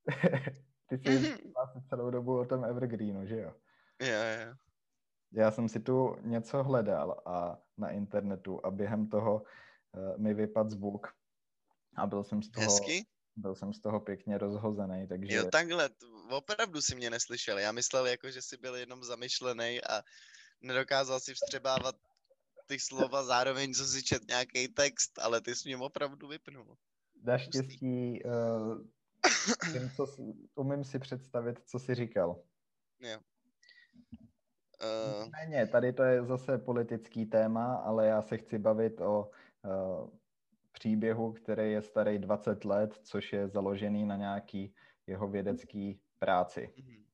Ty jsi mm-hmm. celou dobu o tom Evergreenu, že jo? Jo, jo. já jsem si tu něco hledal a na internetu a během toho uh, mi vypadl zvuk a byl jsem z toho, Hezky? Byl jsem z toho pěkně rozhozený, takže... Jo, takhle, opravdu si mě neslyšel. Já myslel, jako, že jsi byl jenom zamyšlený a nedokázal si vstřebávat ty slova zároveň, co si čet nějaký text, ale ty jsi mě opravdu vypnul. Naštěstí uh, tím, co, si- umím si představit, co jsi říkal. Uh, Nicméně, tady to je zase politický téma, ale já se chci bavit o uh, příběhu, který je starý 20 let, což je založený na nějaký jeho vědecký práci. mhm,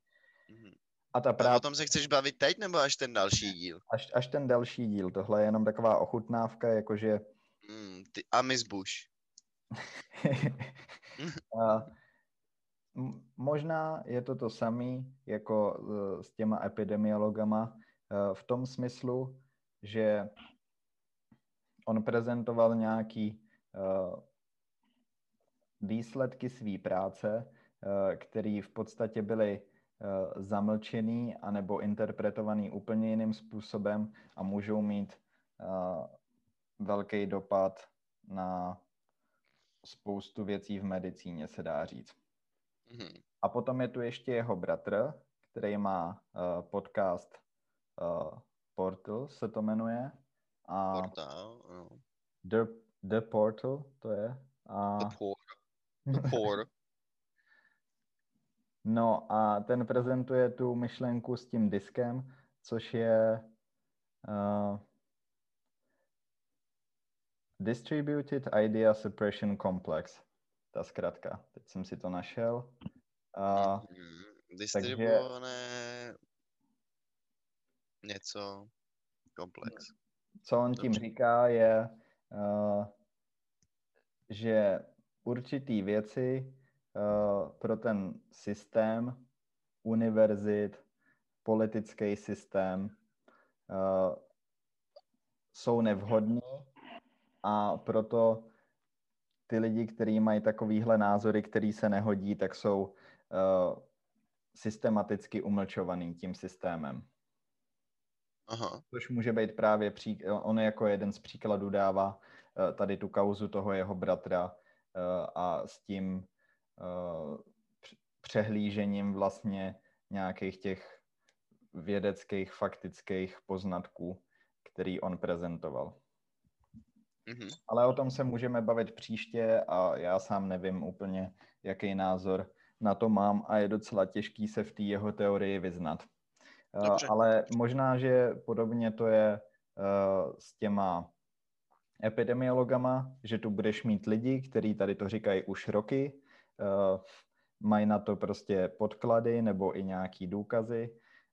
mhm. A ta A o práce, tom se chceš bavit teď, nebo až ten další díl? až, až ten další díl, tohle je jenom taková ochutnávka, jakože Mm, ty Amis Bush. a, možná je to to samé jako uh, s těma epidemiologama uh, v tom smyslu, že on prezentoval nějaký výsledky své práce, uh, které v podstatě byly uh, zamlčený anebo interpretovaný úplně jiným způsobem a můžou mít velký dopad na spoustu věcí v medicíně, se dá říct. Mhm. A potom je tu ještě jeho bratr, který má uh, podcast uh, Portal, se to jmenuje. A Portál, no. The, The Portal to je. A, The Poor. The Poor. no a ten prezentuje tu myšlenku s tím diskem, což je uh, Distributed Idea Suppression Complex. Ta zkratka. Teď jsem si to našel. A Mhm. Distribuované něco komplex. co on tím Dobře. říká, je, uh, že určitý věci uh, pro ten systém, univerzit, politický systém uh, jsou nevhodný a proto ty lidi, kteří mají takovýhle názory, který se nehodí, tak jsou systematicky umlčovaný tím systémem. Aha. Což může být právě, pří... on jako jeden z příkladů dává eh, tady tu kauzu toho jeho bratra eh, a s tím eh, pře- přehlížením vlastně nějakých těch vědeckých, faktických poznatků, který on prezentoval. Mhm. Ale o tom se můžeme bavit příště a já sám nevím úplně, jaký názor na to mám a je docela těžký se v té jeho teorii vyznat. Eh, Dobře. Ale možná, že podobně to je eh, s těma epidemiologama, že tu budeš mít lidi, kteří tady to říkají už roky, eh, mají na to prostě podklady nebo i nějaký důkazy,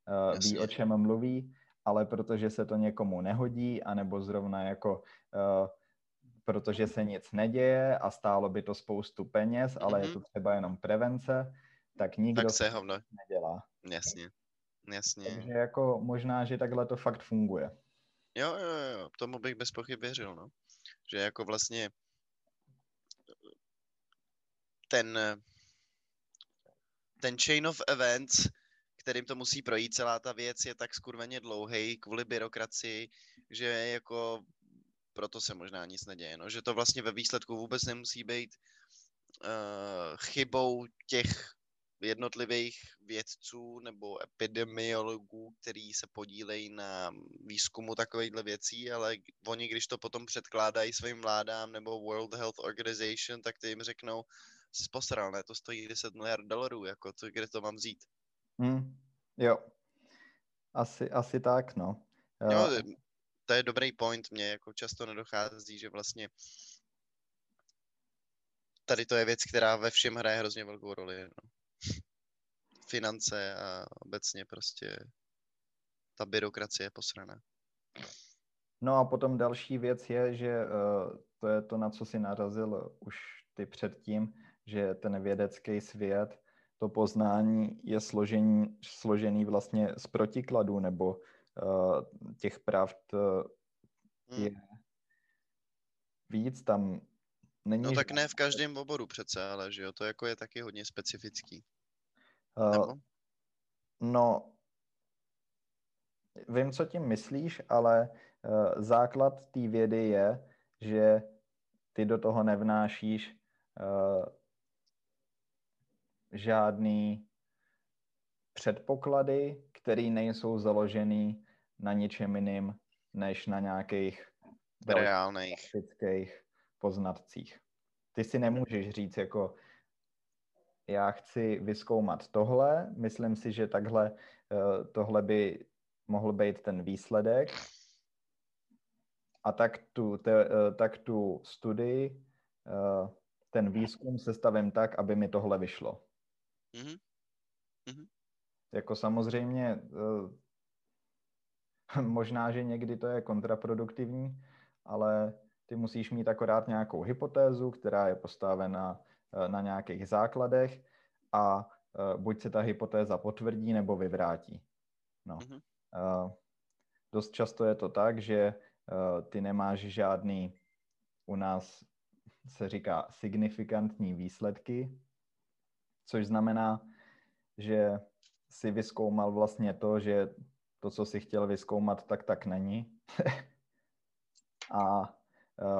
eh, ví, Jasně. o čem mluví, ale protože se to někomu nehodí, anebo zrovna jako eh, protože se nic neděje a stálo by to spoustu peněz, ale je Mhm. to třeba jenom prevence, tak nikdo Tak se se hovno. nedělá. Jasně. Jasně. Takže jako možná, že takhle to fakt funguje. Jo, jo, jo, tomu bych bez pochyb věřil, no. Že jako vlastně ten, ten chain of events, kterým to musí projít celá ta věc, je tak skurveně dlouhý kvůli byrokracii, že jako proto se možná nic neděje, no. Že to vlastně ve výsledku vůbec nemusí být uh, chybou těch jednotlivých vědců nebo epidemiologů, který se podílejí na výzkumu takovýchhle věcí, ale oni, když to potom předkládají svým vládám nebo World Health Organization, tak ty jim řeknou, jsi posral, ne, to stojí 10 miliard dolarů, jako to, kde to mám vzít. Hm, jo. Asi, asi tak, no. Jo, Eh, to je dobrý point, mně jako často nedochází, že vlastně tady to je věc, která ve všem hraje hrozně velkou roli. No. Finance a obecně prostě ta byrokracie je posraná. No a potom další věc je, že eh, to je to, na co si narazil už ty předtím, že ten vědecký svět, to poznání je složení, složený vlastně z protikladů nebo eh, těch pravd eh, Hmm. je víc tam. Není No tak ne v každém oboru přece, ale že jo, to jako je taky hodně specifický. Nebo? No, vím, co tím myslíš, ale uh, základ té vědy je, že ty do toho nevnášíš uh, žádný předpoklady, které nejsou založený na ničem jiným, než na nějakých reálných poznatcích. Ty si nemůžeš říct jako já chci vyskoumat tohle, myslím si, že takhle eh, tohle by mohl být ten výsledek a tak tu, te, eh, tak tu studii, eh, ten výzkum sestavím tak, aby mi tohle vyšlo. Mm-hmm. Mm-hmm. Jako samozřejmě možná, že někdy to je kontraproduktivní, ale ty musíš mít akorát nějakou hypotézu, která je postavena eh, na nějakých základech a eh, buď se ta hypotéza potvrdí nebo vyvrátí. No. Mm-hmm. Dost často je to tak, že ty nemáš žádný, u nás se říká signifikantní výsledky, což znamená, že si vyskoumal vlastně to, že to, co si chtěl vyskoumat, tak tak není. a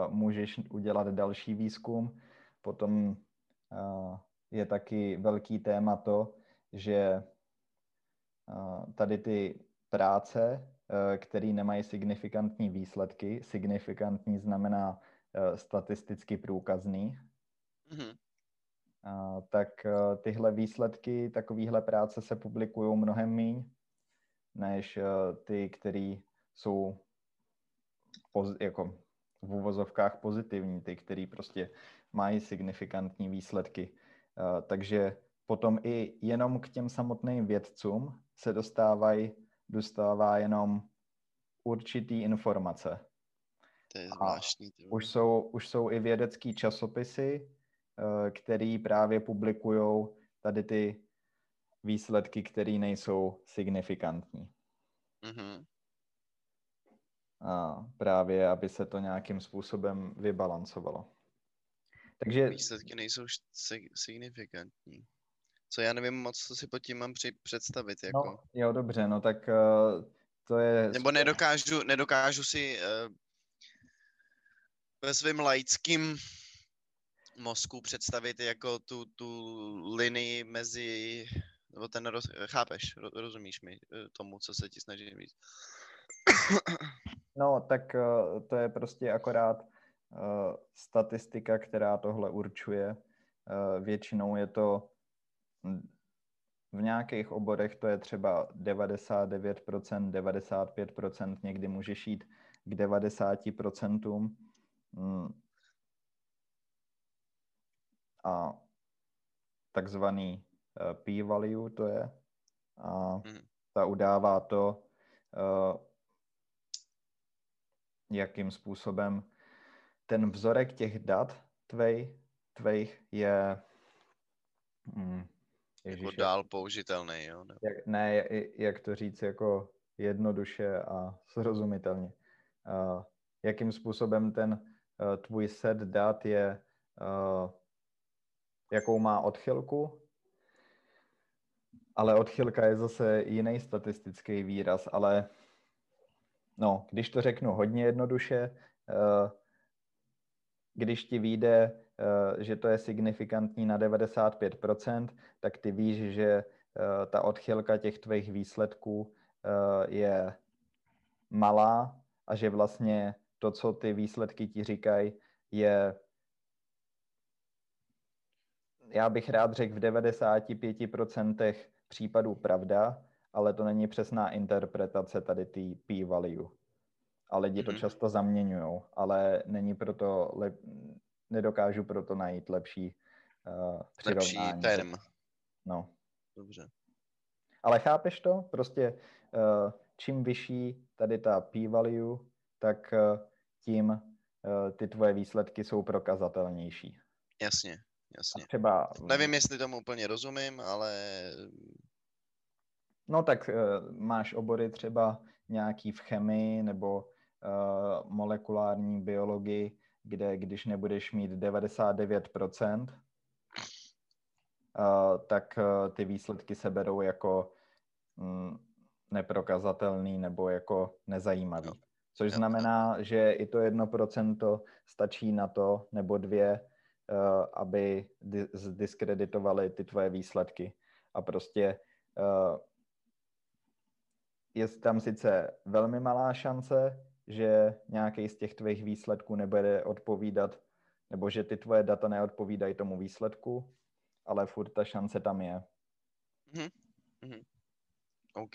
můžeš udělat další výzkum. Potom je taky velký téma to, že uh, tady ty práce, uh, které nemají signifikantní výsledky, signifikantní znamená statisticky průkazný, mm-hmm. tak tyhle výsledky takovéhle práce se publikují mnohem méně než ty, které jsou poz, jako v úvozovkách pozitivní, ty, který prostě mají signifikantní výsledky. Uh, takže potom i jenom k těm samotným vědcům se dostávají, dostává jenom určitý informace. To je zvláštní. už jsou, už jsou i vědecký časopisy, uh, který právě publikují tady ty výsledky, které nejsou signifikantní. Mm-hmm a právě, aby se to nějakým způsobem vybalancovalo. Takže... Výsledky nejsou signifikantní. Co já nevím moc, co si pod tím mám při- představit. Jako. No, jo, dobře, no tak uh, to je... Nebo nedokážu, nedokážu si uh, ve svém laickým mozku představit jako tu, tu linii mezi, nebo ten, roz, chápeš, rozumíš mi eh, tomu, co se ti snažím říct. No, tak uh, to je prostě akorát statistika, která tohle určuje. Uh, většinou je to v nějakých oborech to je třeba 99%, 95%, někdy můžeš jít k 90%. Mm. A takzvaný p-value to je. A mhm. ta udává to, jakým způsobem ten vzorek těch dat tvej, tvejch je mm, ježiš, jako dál použitelný, jo? Ne, jak, ne, jak to říct jako jednoduše a srozumitelně. Uh, jakým způsobem ten uh, tvůj set dat je, uh, jakou má odchylku, ale odchylka je zase jiný statistický výraz, ale No, když to řeknu hodně jednoduše, eh, když ti vyjde, eh, že to je signifikantní na 95%, tak ty víš, že eh, ta odchylka těch tvých výsledků je malá a že vlastně to, co ty výsledky ti říkají, je já bych rád řekl v 95% případů pravda, ale to není přesná interpretace tady té p-value. A lidi to mm-hmm. často zaměňují, ale není proto lep, nedokážu proto najít lepší uh, přirovnání. Lepší term. No. Dobře. Ale chápeš to? Prostě uh, čím vyšší tady ta p-value, tak uh, tím uh, ty tvoje výsledky jsou prokazatelnější. Jasně, jasně. A třeba... Nevím, jestli tomu úplně rozumím, ale No tak uh, máš obory třeba nějaký v chemii nebo molekulární biologii, kde když nebudeš mít 99%, uh, tak uh, ty výsledky se berou jako um, neprokazatelný nebo jako nezajímavý. Což znamená, že i to jedno procento stačí na to, nebo dvě, eh, aby di- zdiskreditovali ty tvoje výsledky. A prostě eh, je tam sice velmi malá šance, že nějaký z těch tvých výsledků nebude odpovídat, nebo že ty tvoje data neodpovídají tomu výsledku, ale furt ta šance tam je. OK.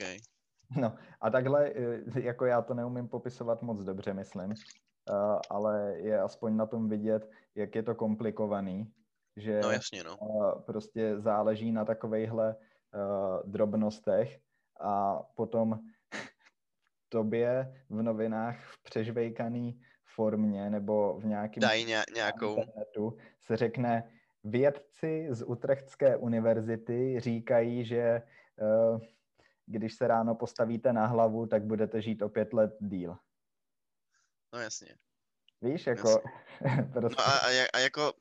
No a takhle, eh, jako já to neumím popisovat moc dobře, myslím, eh, ale je aspoň na tom vidět, jak je to komplikovaný, že No jasně, no. eh, prostě záleží na takovejhle drobnostech a potom tobě v novinách v přežvejkaný formě nebo v nějakém Dají ně, nějakou, internetu se řekne, vědci z Utrechtské univerzity říkají, že eh, když se ráno postavíte na hlavu, tak budete žít o pět let díl. no jasně. Víš, jako prostě, No a, a, a jako,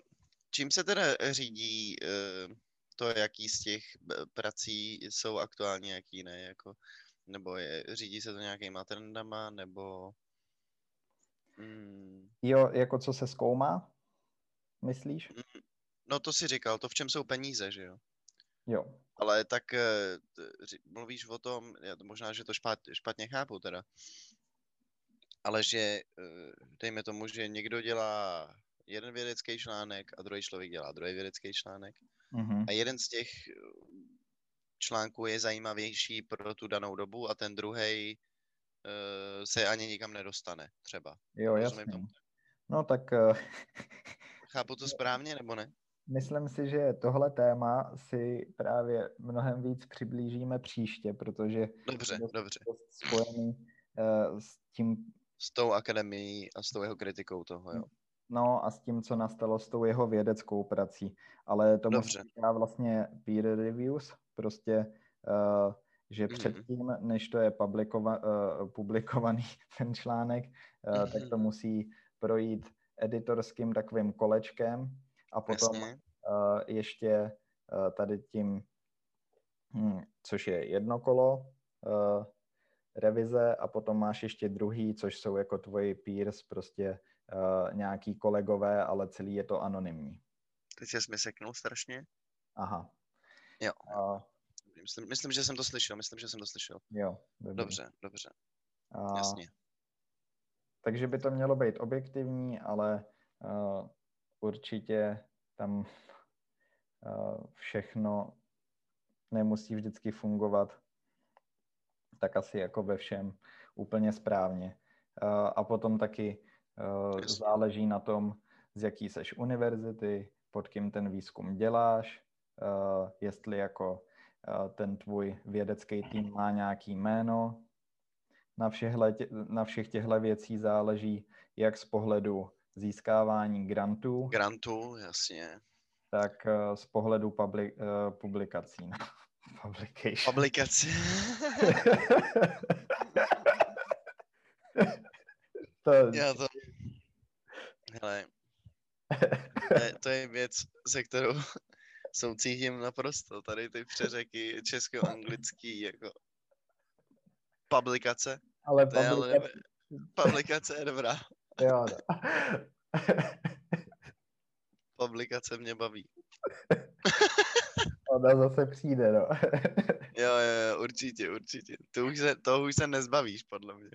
čím se teda řídí eh, to, jaký z těch eh, prací jsou aktuálně, jaký ne, jako, nebo je, řídí se to nějakýma trendama, nebo... Mm, jo, jako co se zkoumá, myslíš? no to si říkal, to v čem jsou peníze, že jo? Jo. Ale tak eh, mluvíš o tom, já to možná, že to špat, špatně chápu teda, ale že eh, dejme tomu, že někdo dělá jeden vědecký článek a druhý člověk dělá druhý vědecký článek Mhm. a jeden z těch eh, článků je zajímavější pro tu danou dobu a ten druhý se ani nikam nedostane třeba. Jo, jasně. tomu. No tak eh, Chápu to správně nebo ne? myslím si, že tohle téma si právě mnohem víc přiblížíme příště, protože Dobře, dost- dobře. dost spojený eh, s tím, S tou akademií a s tou jeho kritikou toho, jo. no a s tím, co nastalo s tou jeho vědeckou prací. Ale tomu Dobře. se říká vlastně peer reviews, prostě, uh, že Mhm. předtím, než to je publikova, uh, publikovaný ten článek, uh, tak Mhm. to musí projít editorským takovým kolečkem a potom Jasně. uh, ještě uh, tady tím, hm, což je jedno kolo uh, revize a potom máš ještě druhý, což jsou jako tvoji peers, prostě uh, nějaký kolegové, ale celý je to anonymní. Teď se mi seknul strašně. Aha. Jo. Uh, Myslím, myslím, že jsem to slyšel, myslím, že jsem to slyšel. jo, dobrý. Dobře, dobře, Uh, jasně. takže by to mělo být objektivní, ale uh, určitě tam uh, všechno nemusí vždycky fungovat tak asi jako ve všem úplně správně. Uh, a potom taky uh, záleží na tom, z jaký seš univerzity, pod kým ten výzkum děláš, uh, jestli jako uh, ten tvůj vědecký tým má nějaký jméno. Na, všehle, na všech těchto věcí záleží jak z pohledu získávání grantů, Grantu, jasně. tak uh, z pohledu publi, uh, publikací. Publication. Publikace. to, Já to... Hele, to je, to je věc, se kterou soucítím naprosto. Tady ty přeřeky česko-anglický, jako publikace. ale To je ale publikace, Publikace je dobrá. jo, no. Publikace mě baví. Ona zase přijde, no. Jo, jo, jo, určitě, určitě. To už se, toho už se nezbavíš, podle mě.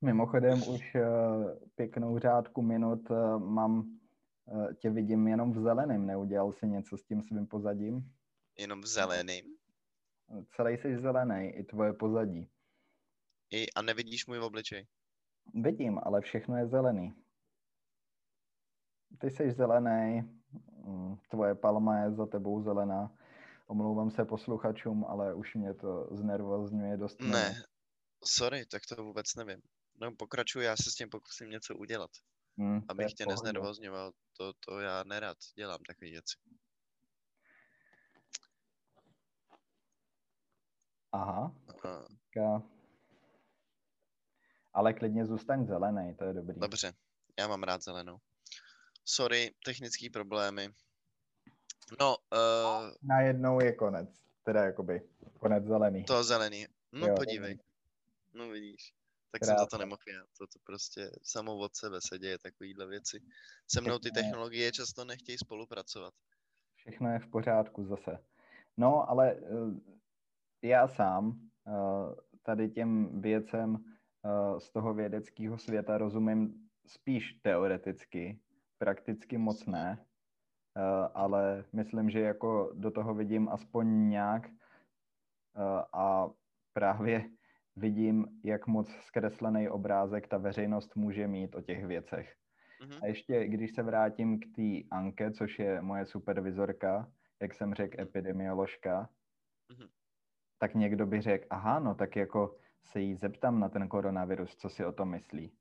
Mimochodem už uh, pěknou řádku minut uh, mám, tě vidím jenom v zeleném, neudělal si něco s tím svým pozadím? Jenom v zeleným. Celý jsi zelený, i tvoje pozadí. I, a nevidíš můj obličej. Vidím, ale všechno je zelený. Ty jsi zelený, mm, tvoje palma je za tebou zelená. Omlouvám se posluchačům, ale už mě to znervozňuje dost. Ne, sorry, tak to vůbec nevím. No pokračuj, já se s tím pokusím něco udělat. Hmm, Abych tě neznervozňoval, to, to já nerad dělám takové věci. Aha, A, ka- ale klidně zůstaň zelený, to je dobrý. dobře, já mám rád zelenou. Sorry, technické problémy. No, uh, Najednou je konec. teda jakoby konec zelený. To zelený. No Jo, podívej. No vidíš. Tak Krásné. jsem za to nemohl já. To, to prostě samo od sebe se děje takovýhle věci. Se mnou ty technologie často nechtějí spolupracovat. Všechno je v pořádku zase. No, ale eh, já sám eh, tady těm věcem eh, z toho vědeckého světa rozumím spíš teoreticky, prakticky moc ne, ale myslím, že jako do toho vidím aspoň nějak a právě vidím, jak moc zkreslený obrázek ta veřejnost může mít o těch věcech. Mhm. A ještě, když se vrátím k té Anke, což je moje supervizorka, jak jsem řekl, epidemioložka, Mhm. tak někdo by řekl, aha, no tak jako se jí zeptám na ten koronavirus, co si o tom myslí.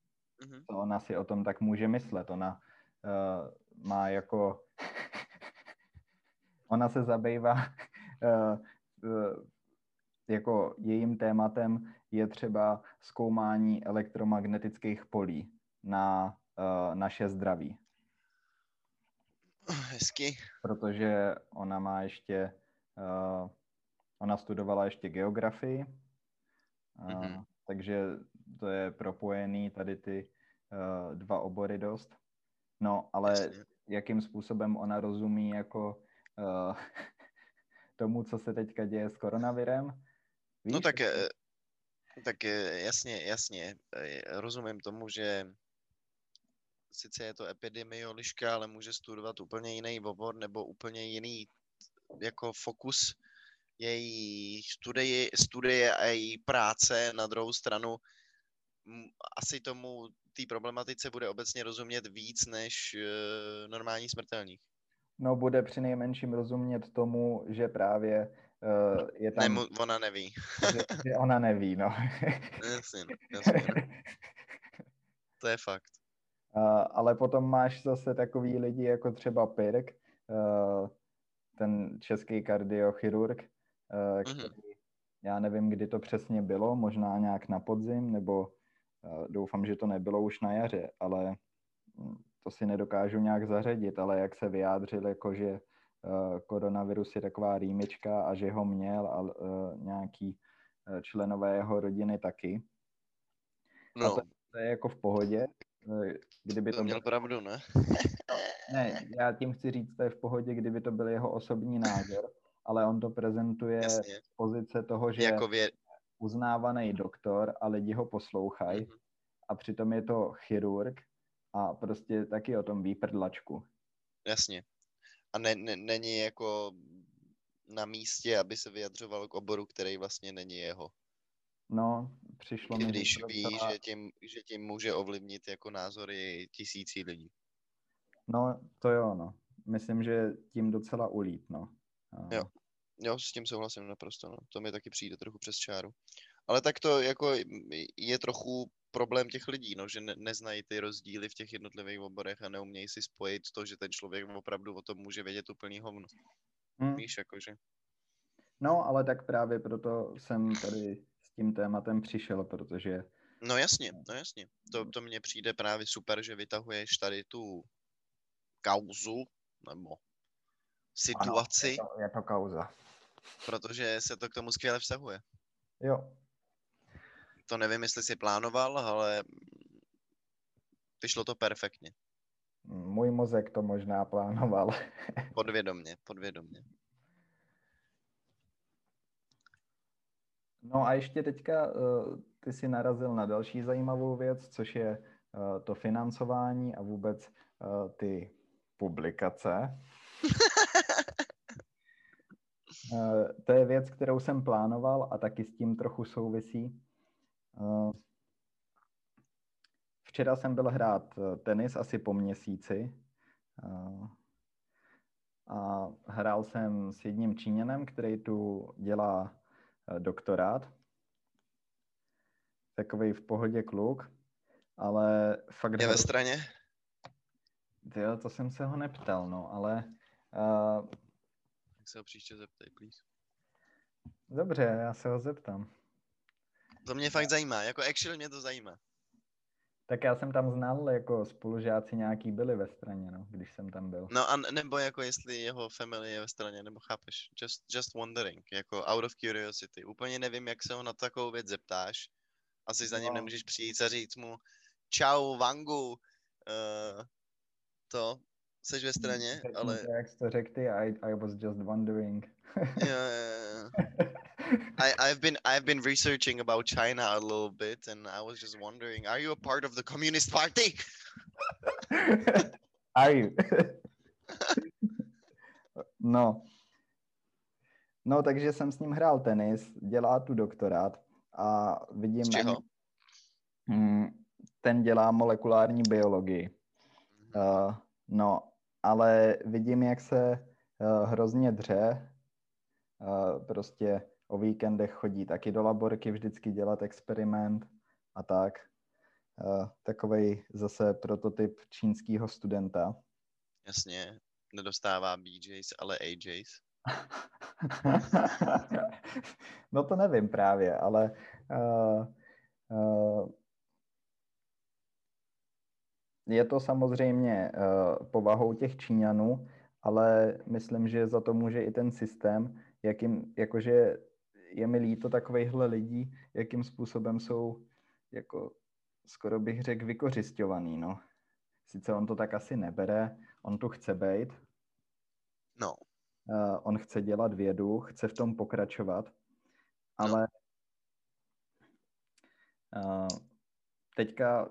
Mhm. Co ona si o tom tak může myslet. Ona uh, má jako... ona se zabývá uh, uh, jako jejím tématem je třeba zkoumání elektromagnetických polí na uh, naše zdraví. Hezky. protože ona má ještě, uh, ona studovala ještě geografii, uh, Mhm. takže to je propojený tady ty uh, dva obory dost. No, ale Jasně. jakým způsobem ona rozumí jako uh, tomu, co se teďka děje s koronavirem? Víš? No tak, eh, tak eh, jasně, jasně. eh, Rozumím tomu, že sice je to epidemioložka, ale může studovat úplně jiný obor nebo úplně jiný jako fokus její studie, studie a její práce. Na druhou stranu asi tomu té problematice bude obecně rozumět víc než normální smrtelník. No, bude při nejmenším rozumět tomu, že právě uh, je tam, Ne, ona neví. že, že ona neví, no. Jasně, jasně. To je fakt. Uh, ale potom máš zase takový lidi jako třeba Pirk, uh, ten český kardiochirurg, uh, Mhm. který, já nevím, kdy to přesně bylo, možná nějak na podzim, nebo uh, doufám, že to nebylo už na jaře, ale mm, to si nedokážu nějak zařadit, ale jak se vyjádřil, jako že uh, koronavirus je taková rýmička a že ho měl a uh, nějaký uh, členové jeho rodiny taky. No, To je jako v pohodě, eh, kdyby to to měl byl pravdu, ne? Ne, já tím chci říct, to je v pohodě, kdyby to byl jeho osobní názor, ale on to prezentuje Jasně. z pozice toho, že Jako vě... uznávaný doktor a lidi ho poslouchají Mhm. a přitom je to chirurg a prostě taky o tom ví prdlačku. Jasně. A ne, ne, není jako na místě, aby se vyjadřoval k oboru, který vlastně není jeho. No, přišlo mi, Když ví, docela- že tím, že tím může ovlivnit jako názory tisící lidí. No, to jo, no. Myslím, že tím docela ulít, no. A- Jo. Jo, s tím souhlasím naprosto, no. To mi taky přijde trochu přes čáru. Ale tak to jako je trochu problém těch lidí, no, že ne, neznají ty rozdíly v těch jednotlivých oborech a neumějí si spojit to, že ten člověk opravdu o tom může vědět úplný hovno. Hm. Víš, jakože. No, ale tak právě proto jsem tady s tím tématem přišel, protože No jasně, no jasně. To, to mně přijde právě super, že vytahuješ tady tu kauzu, nebo situaci, Ano, je, to, je to kauza. protože se to k tomu skvěle vztahuje. Jo, To nevím, jestli si plánoval, ale vyšlo to perfektně. můj mozek to možná plánoval. Podvědomně, podvědomně. No a ještě teďka uh, ty si narazil na další zajímavou věc, což je uh, to financování a vůbec uh, ty publikace. To je věc, kterou jsem plánoval a taky s tím trochu souvisí. Uh, včera jsem byl hrát uh, tenis asi po měsíci uh, a hrál jsem s jedním Číňanem, který tu dělá doktorát. Takový v pohodě kluk, ale fakt... Je ve straně? Jo, to jsem se ho neptal, no, ale uh, Tak se ho příště zeptej, please. dobře, já se ho zeptám. To mě fakt zajímá, jako actually mě to zajímá. Tak já jsem tam znal, jako spolužáci nějaký byli ve straně, no, když jsem tam byl. No a nebo jako jestli jeho family je ve straně, nebo chápeš? Just, just wondering, jako out of curiosity. Úplně nevím, jak se ho na takovou věc zeptáš. Asi za ním No. nemůžeš přijít a říct mu čau, Vangu, uh, to, seš ve straně, ale to, jak jsi to řekl ty, I, I was just wondering. jo, jo, jo. I, I've been I've been researching about China a little bit, and I was just wondering, are you a part of the Communist Party? Are you? no. No, takže jsem s ním hrál tenis, dělá tu doktorát a vidím... Z čeho? Mm, ten dělá molekulární biologii. Uh, no, ale vidím, jak se uh, hrozně dře. Uh, prostě o víkendech chodí taky do laborky vždycky dělat experiment a tak. Uh, takovej zase prototyp čínského studenta. Jasně, nedostává BJs, ale AJs. no to nevím právě, ale uh, uh, je to samozřejmě uh, povahou těch Číňanů, ale myslím, že za to může i ten systém, jakým, jakože je mi líto takovejhle lidí, jakým způsobem jsou jako skoro bych řekl vykořišťovaný, no. Sice on to tak asi nebere, on tu chce být, No, Uh, on chce dělat vědu, chce v tom pokračovat, ale uh, teďka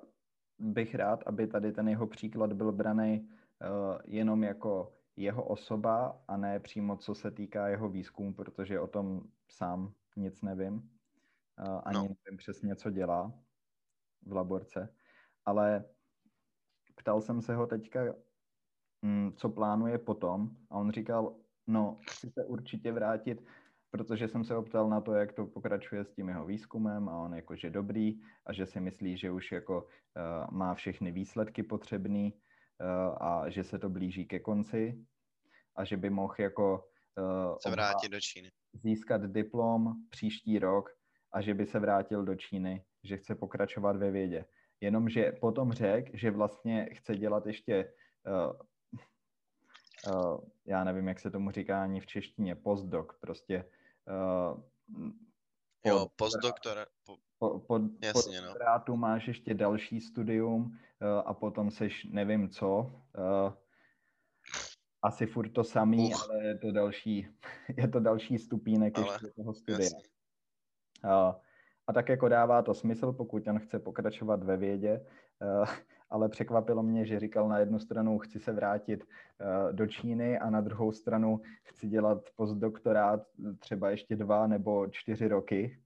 bych rád, aby tady ten jeho příklad byl braný uh, jenom jako jeho osoba a ne přímo co se týká jeho výzkumu, protože o tom sám nic nevím. Uh, ani No. nevím přesně, co dělá v laborce. Ale ptal jsem se ho teďka, mm, co plánuje potom a on říkal, no, chci se určitě vrátit, protože jsem se ho ptal na to, jak to pokračuje s tím jeho výzkumem a on jakože dobrý a že si myslí, že už jako uh, má všechny výsledky potřebný uh, a že se to blíží ke konci a že by mohl jako uh, se vrátit do Číny. získat diplom příští rok a že by se vrátil do Číny, že chce pokračovat ve vědě. Jenomže potom řekl, že vlastně chce dělat ještě, uh, uh, já nevím, jak se tomu říká ani v češtině, postdoc, prostě uh, Jo, postdoktor, po, po, po, Jasně, po no. máš ještě další studium uh, a potom seš nevím co. Uh, asi furt to samý, Uch. ale je to další, je to další stupínek Ale, ještě toho studia. jasně. A, a tak jako dává to smysl, pokud on chce pokračovat ve vědě, eh, ale překvapilo mě, že říkal na jednu stranu chci se vrátit eh, do Číny a na druhou stranu chci dělat postdoktorát třeba ještě dva nebo čtyři roky.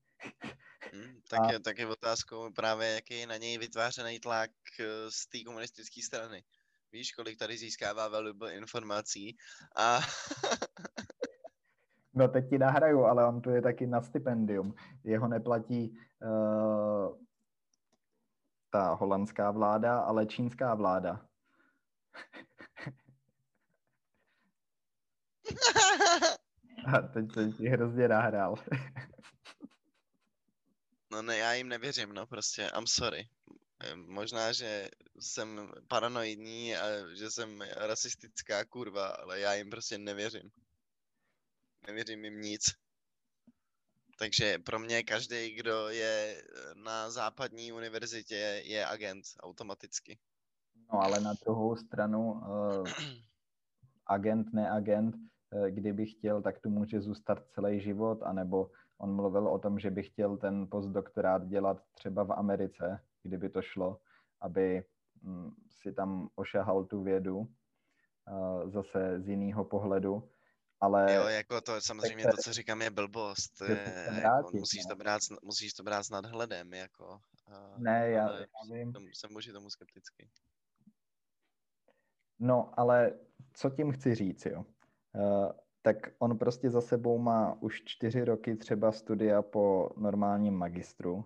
Hm, tak, A- je, tak je otázkou právě, jaký je na něj vytvářený tlak eh, z té komunistické strany. Víš, kolik tady získává valuable informací a No teď ti nahraju, ale on tu je taky na stipendium. Jeho neplatí uh, ta holandská vláda, ale čínská vláda. A teď jsem ti hrozně nahrál. No ne, já jim nevěřím, no prostě, I'm sorry. Možná, že jsem paranoidní a že jsem rasistická kurva, ale já jim prostě nevěřím. Nevěřím jim nic. Takže pro mě každý, kdo je eh, na západní univerzitě, je agent automaticky. No ale na druhou stranu uh, agent, neagent, eh, kdyby chtěl, tak tu může zůstat celý život, anebo on mluvil o tom, že by chtěl ten postdoktorát dělat třeba v Americe, kdyby to šlo, aby mm, si tam ošahal tu vědu uh, zase z jiného pohledu, ale Jo, jako to samozřejmě to, co říkám, je blbost. Je, jako, musíš, no. to brát, s- musíš to brát s nadhledem, jako. a- ne, já, ale já vím. tomu- jsem vůči tomu skeptický. No, ale co tím chci říct, jo? Uh, tak on prostě za sebou má už čtyři roky třeba studia po normálním magistru.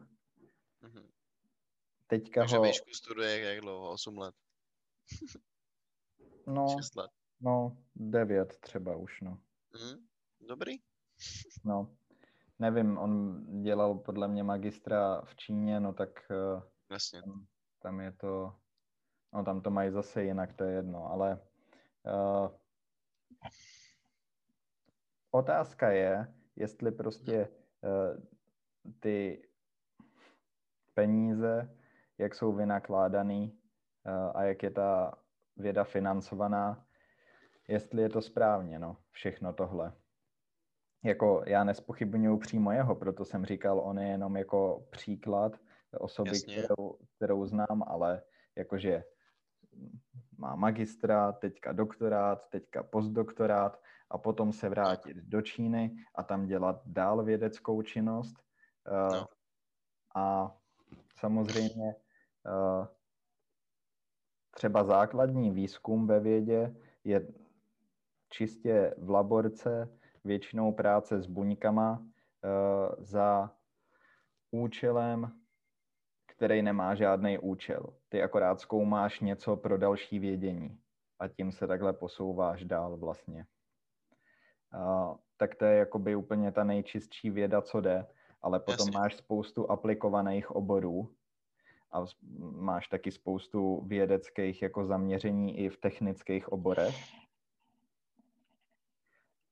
Mhm. Teďka Takže ho, výšku studuje jak dlouho? 8 let? no, 6 let? no, devět třeba už, no. Mhm. Dobrý? no. Nevím, on dělal podle mě magistra v Číně, no tak uh, Jasně. tam je to, no tam to mají zase jinak, to je jedno, ale uh, otázka je, jestli prostě uh, ty peníze, jak jsou vynakládaný uh, a jak je ta věda financovaná, jestli je to správně, no, všechno tohle. Jako já nespochybnuju přímo jeho, proto jsem říkal, on je jenom jako příklad osoby, kterou, kterou znám, ale jakože má magistra, teďka doktorát, teďka postdoktorát a potom se vrátit do Číny a tam dělat dál vědeckou činnost. Uh, no. A samozřejmě uh, třeba základní výzkum ve vědě je čistě v laborce, většinou práce s buňkama uh, za účelem, který nemá žádný účel. Ty akorát zkoumáš něco pro další vědění a tím se takhle posouváš dál vlastně. Uh, tak to je jakoby úplně ta nejčistší věda, co jde, ale potom Jasně. máš spoustu aplikovaných oborů, a máš taky spoustu vědeckých jako zaměření i v technických oborech.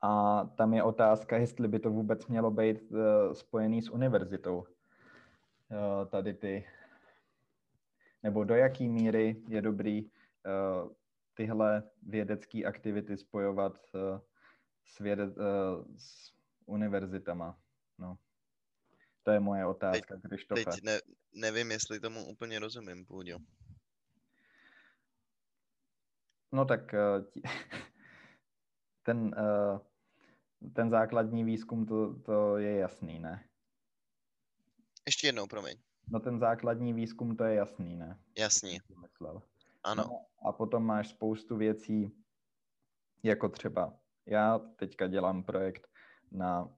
A tam je otázka, jestli by to vůbec mělo být uh, spojený s univerzitou. Uh, tady ty, nebo do jaký míry je dobrý uh, tyhle vědecké aktivity spojovat s, věde, s univerzitama. No. To je moje otázka, když to Teď ne, nevím, jestli tomu úplně rozumím, Půdě. No tak eh, ten, eh, ten základní výzkum, to, to je jasný, ne? Ještě jednou, promiň. No ten základní výzkum, to je jasný, ne? Jasný. Myslel. Ano. No, a potom máš spoustu věcí, jako třeba já teďka dělám projekt na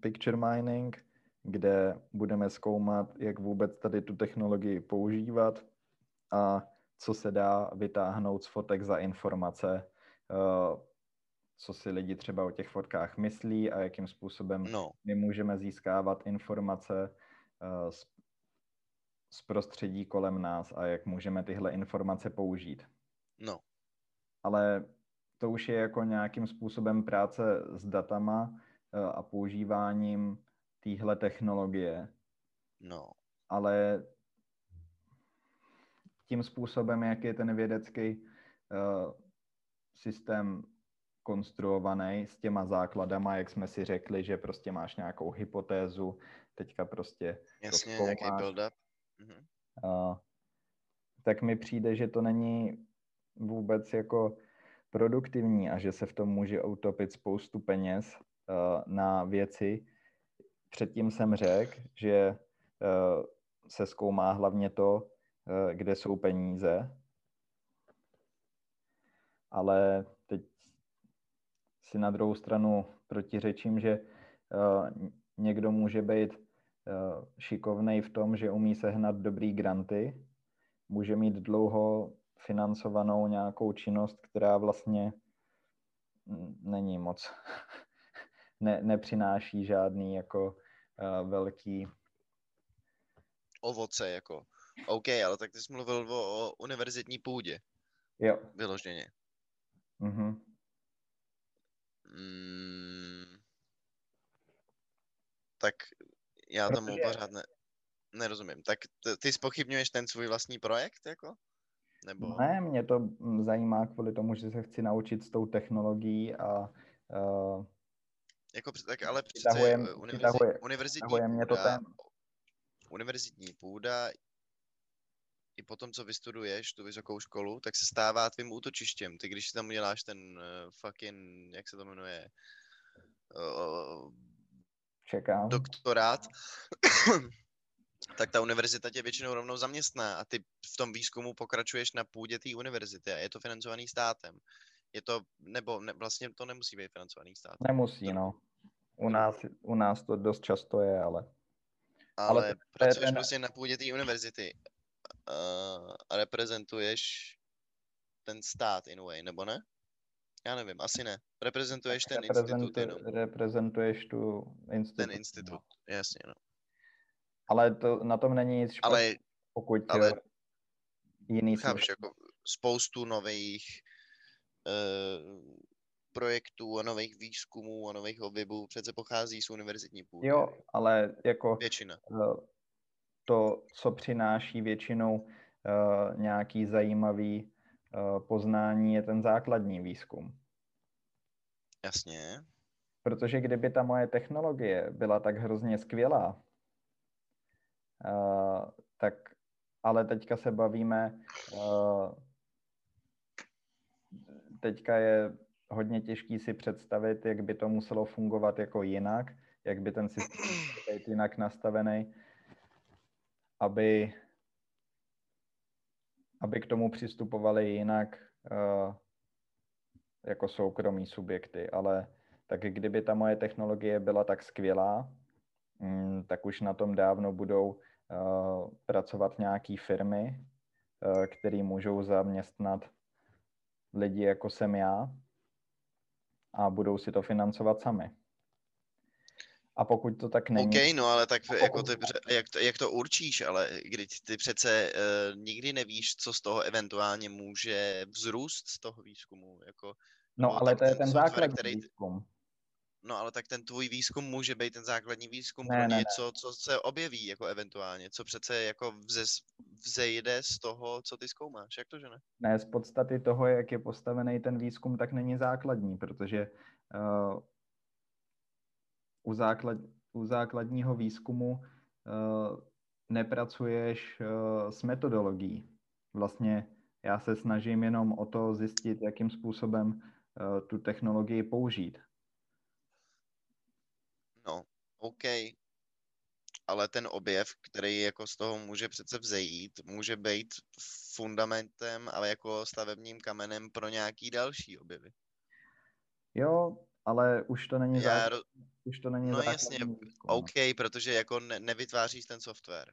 picture mining, kde budeme zkoumat, jak vůbec tady tu technologii používat a co se dá vytáhnout z fotek za informace, eh, co si lidi třeba o těch fotkách myslí a jakým způsobem no. my můžeme získávat informace eh, z, z prostředí kolem nás a jak můžeme tyhle informace použít. No. Ale to už je jako nějakým způsobem práce s datama eh, a používáním téhle technologie. No. Ale tím způsobem, jak je ten vědecký uh, systém konstruovaný s těma základama, jak jsme si řekli, že prostě máš nějakou hypotézu, teďka prostě Jasně, nějaký build-up. Mhm. Uh, tak mi přijde, že to není vůbec jako produktivní a že se v tom může utopit spoustu peněz uh, na věci, předtím jsem řekl, že uh, se zkoumá hlavně to, uh, kde jsou peníze, ale si na druhou stranu protiřečím, že uh, někdo může být uh, šikovnej v tom, že umí sehnat dobrý granty, může mít dlouho financovanou nějakou činnost, která vlastně není moc ne, nepřináší žádný jako uh, velký ovoce, jako. OK, ale tak ty jsi mluvil o, o univerzitní půdě. Jo. Vyloženě. Mhm. Mm, tak já tomu Protože... pořád ne, nerozumím. Tak t- ty spochybňuješ ten svůj vlastní projekt, jako? Nebo... Ne, mě to zajímá kvůli tomu, že se chci naučit s tou technologií a uh, jako, tak ale přece přitahujem, eh, univerzit, přitahuje, univerzitní, přitahuje mě to ten. univerzitní půda i po tom, co vystuduješ tu vysokou školu, tak se stává tvým útočištěm. Ty, když tam uděláš ten uh, fucking, jak se to jmenuje, uh, Čekám. doktorát, tak ta univerzita tě většinou rovnou zaměstná a ty v tom výzkumu pokračuješ na půdě té univerzity a je to financovaný státem. Je to, nebo ne, vlastně to nemusí být financovaný stát. Nemusí, no. U nás, u nás to dost často je, ale... Ale, ale pracuješ ten... prostě na půdě té univerzity uh, a reprezentuješ ten stát in a way, nebo ne? Já nevím, asi ne. Reprezentuješ ten institut jenom. Reprezentuješ tu institut. Ten institut, no. jasně, no. Ale to, na tom není nic špatného, ale, pokud ale jiný chápeš, jako spoustu nových uh, projektů a nových výzkumů a nových objevů přece pochází z univerzitní půdy. Jo, ale jako Většina. eh, to, co přináší většinou eh, nějaký zajímavý eh, poznání, je ten základní výzkum. Jasně. Protože kdyby ta moje technologie byla tak hrozně skvělá, uh, tak ale teďka se bavíme, uh, teďka je hodně těžký si představit, jak by to muselo fungovat jako jinak, jak by ten systém být jinak nastavený, aby, aby k tomu přistupovali jinak uh, jako soukromí subjekty, ale tak kdyby ta moje technologie byla tak skvělá, mm, tak už na tom dávno budou uh, pracovat nějaké firmy, uh, které můžou zaměstnat lidi jako jsem já a budou si to financovat sami. A pokud to tak není... OK, no ale tak jako ty, jak, to, jak to určíš, ale když ty přece uh, nikdy nevíš, co z toho eventuálně může vzrůst z toho výzkumu. Jako, no ale to je ten software, základní který- výzkum. No ale tak ten tvůj výzkum může být ten základní výzkum Ne, pro ne, ne. něco, co se objeví jako eventuálně, co přece jako vze, vzejde z toho, co ty zkoumáš. Jak to, že ne? Ne, z podstaty toho, jak je postavený ten výzkum, tak není základní, protože uh, u, základ, u základního výzkumu uh, nepracuješ uh, s metodologií. Vlastně já se snažím jenom o to zjistit, jakým způsobem uh, tu technologii použít. No, OK. Ale ten objev, který jako z toho může přece vzejít, může být fundamentem, ale jako stavebním kamenem pro nějaký další objevy. Jo, ale už to není, Já, ro- už to není no jasně, výzkum. OK, protože jako ne, nevytváříš ten software.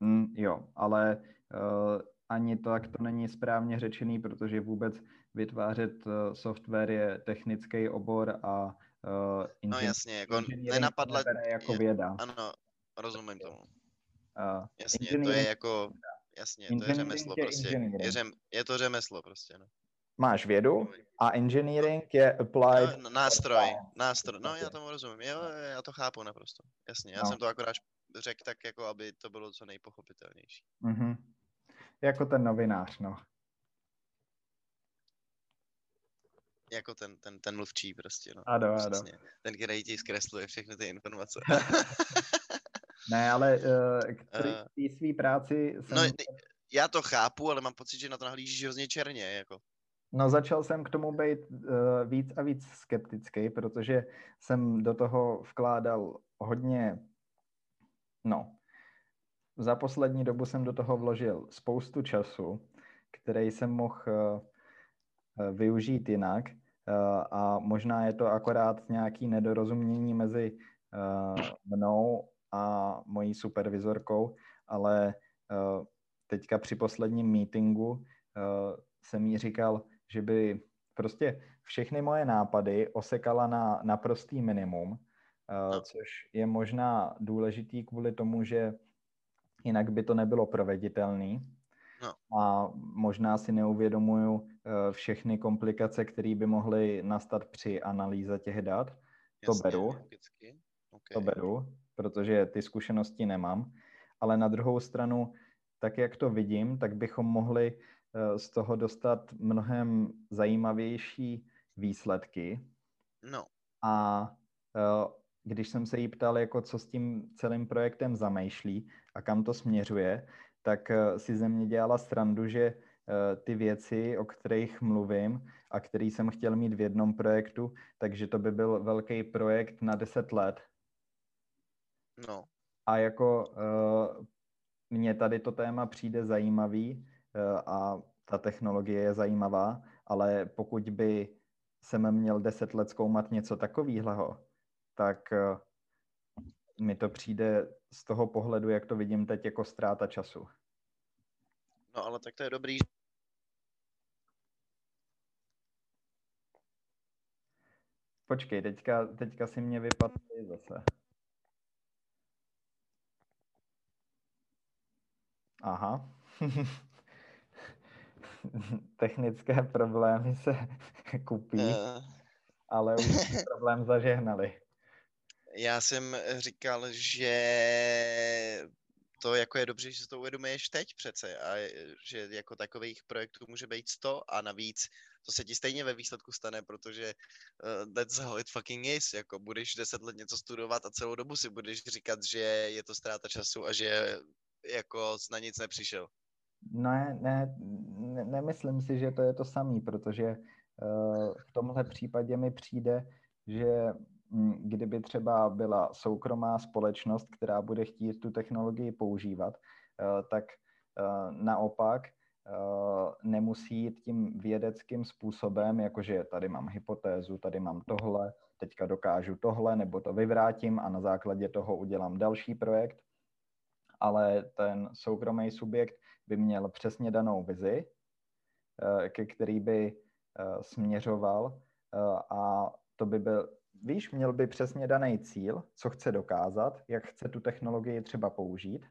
Mm, jo, ale uh, ani tak to není správně řečený, protože vůbec vytvářet uh, software je technický obor a uh, No jasně, jako nenapadla, jako je- věda. ano, rozumím tomu. Uh, Jasně, to je jako, jasně, to je řemeslo je prostě. Je, řem, je to řemeslo prostě, no. Máš vědu a engineering je applied. no nástroj, nástroj, no já tomu rozumím, jo, já to chápu naprosto, jasně, já No. jsem to akorát řekl tak, jako aby to bylo co nejpochopitelnější. Mhm. Jako ten novinář, no. Jako ten, ten, ten mluvčí prostě, no. Ano, ano. Přesně. Ten, který ti zkresluje všechny ty informace. Ne, ale uh, k Eh. té své práci jsem... no, já to chápu, ale mám pocit, že na to nahlížíš hrozně černě, jako. No začal jsem k tomu být uh, víc a víc skeptický, protože jsem do toho vkládal hodně, no, za poslední dobu jsem do toho vložil spoustu času, který jsem mohl uh, využít jinak uh, a možná je to akorát nějaký nedorozumění mezi uh, mnou a mojí supervizorkou, ale teďka při posledním meetingu jsem jí říkal, že by prostě všechny moje nápady osekala na naprostý minimum, No. což je možná důležitý kvůli tomu, že jinak by to nebylo proveditelné. No. A možná si neuvědomuju uh, všechny komplikace, které by mohly nastat při analýze těch dat. To Jasně, beru. logicky. Okay. To beru, protože ty zkušenosti nemám. Ale na druhou stranu, tak jak to vidím, tak bychom mohli eh, z toho dostat mnohem zajímavější výsledky. No, A eh, když jsem se jí ptal, jako co s tím celým projektem zamýšlí a kam to směřuje, tak eh, si ze mě dělala srandu, že eh, ty věci, o kterých mluvím a který jsem chtěl mít v jednom projektu, takže to by byl velký projekt na 10 let. no, A jako uh, mně tady to téma přijde zajímavý a ta technologie je zajímavá, ale pokud by jsem měl 10 let zkoumat něco takového, tak uh, mi to přijde z toho pohledu, jak to vidím teď, jako ztráta času. no, ale tak to je dobrý. Počkej, teďka, teďka si mě vypadl zase. Aha. technické problémy se kupí, uh, ale už problém zažehnali. Já jsem říkal, že to jako je dobře, že si to uvědomuješ teď přece a že jako takových projektů může být 100 a navíc to se ti stejně ve výsledku stane, protože uh, that's how it fucking is, jako budeš 10 let něco studovat a celou dobu si budeš říkat, že je to ztráta času a že jako na nic nepřišel. Ne, ne, ne nemyslím si, že to je to samý, protože uh, v tomhle případě mi přijde, že hm, kdyby třeba byla soukromá společnost, která bude chtít tu technologii používat, uh, tak uh, naopak nemusí jít tím vědeckým způsobem, jakože tady mám hypotézu, tady mám tohle, teďka dokážu tohle, nebo to vyvrátím a na základě toho udělám další projekt, ale ten soukromý subjekt by měl přesně danou vizi, eh, ke který by eh, směřoval eh, a to by byl, víš, měl by přesně daný cíl, co chce dokázat, jak chce tu technologii třeba použít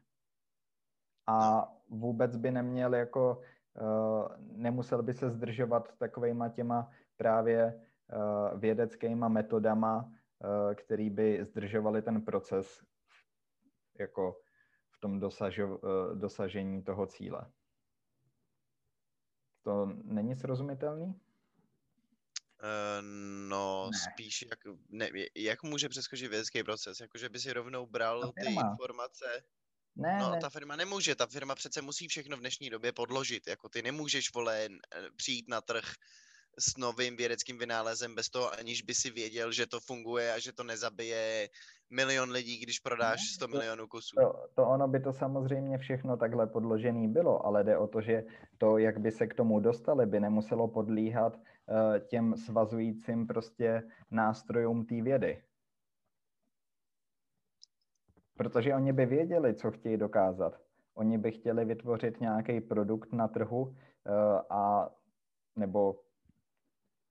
a vůbec by neměl jako, nemusel by se zdržovat takovejma těma právě vědeckýma metodama, který by zdržovali ten proces jako v tom dosažo, eh, dosažení toho cíle. To není srozumitelný? Uh, no, ne. spíš jak, ne, jak může přeskočit vědecký proces? Jakože by si rovnou bral ty informace? Ne, no, ne. ta firma nemůže, ta firma přece musí všechno v dnešní době podložit, jako ty nemůžeš, vole, přijít na trh s novým vědeckým vynálezem bez toho, aniž by si věděl, že to funguje a že to nezabije milion lidí, když prodáš 100 milionů kusů. To, to ono by to samozřejmě všechno takhle podložený bylo, ale jde o to, že to, jak by se k tomu dostali, by nemuselo podlíhat uh, těm svazujícím prostě nástrojům té vědy. Protože oni by věděli, co chtějí dokázat. Oni by chtěli vytvořit nějaký produkt na trhu uh, a nebo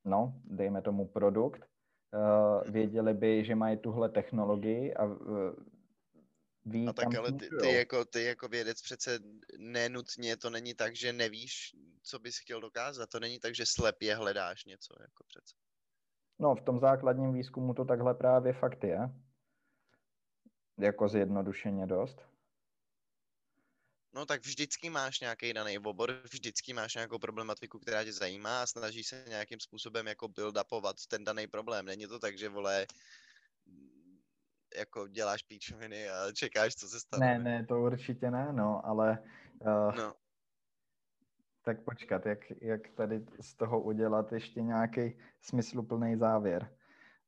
no, dejme tomu produkt, uh, věděli by, že mají tuhle technologii a uh, ví, a tak ale ty, ty, jako, ty jako vědec přece nenutně, to není tak, že nevíš, co bys chtěl dokázat, to není tak, že slepě hledáš něco, jako přece. No, v tom základním výzkumu to takhle právě fakt je. Jako zjednodušeně dost. No tak vždycky máš nějaký daný obor, vždycky máš nějakou problematiku, která tě zajímá a snažíš se nějakým způsobem jako build-upovat ten daný problém. Není to tak, že vole, jako děláš píčoviny a čekáš, co se stane. Ne, ne, to určitě ne, no, ale uh, no. tak počkat, jak, jak tady z toho udělat ještě nějaký smysluplný závěr.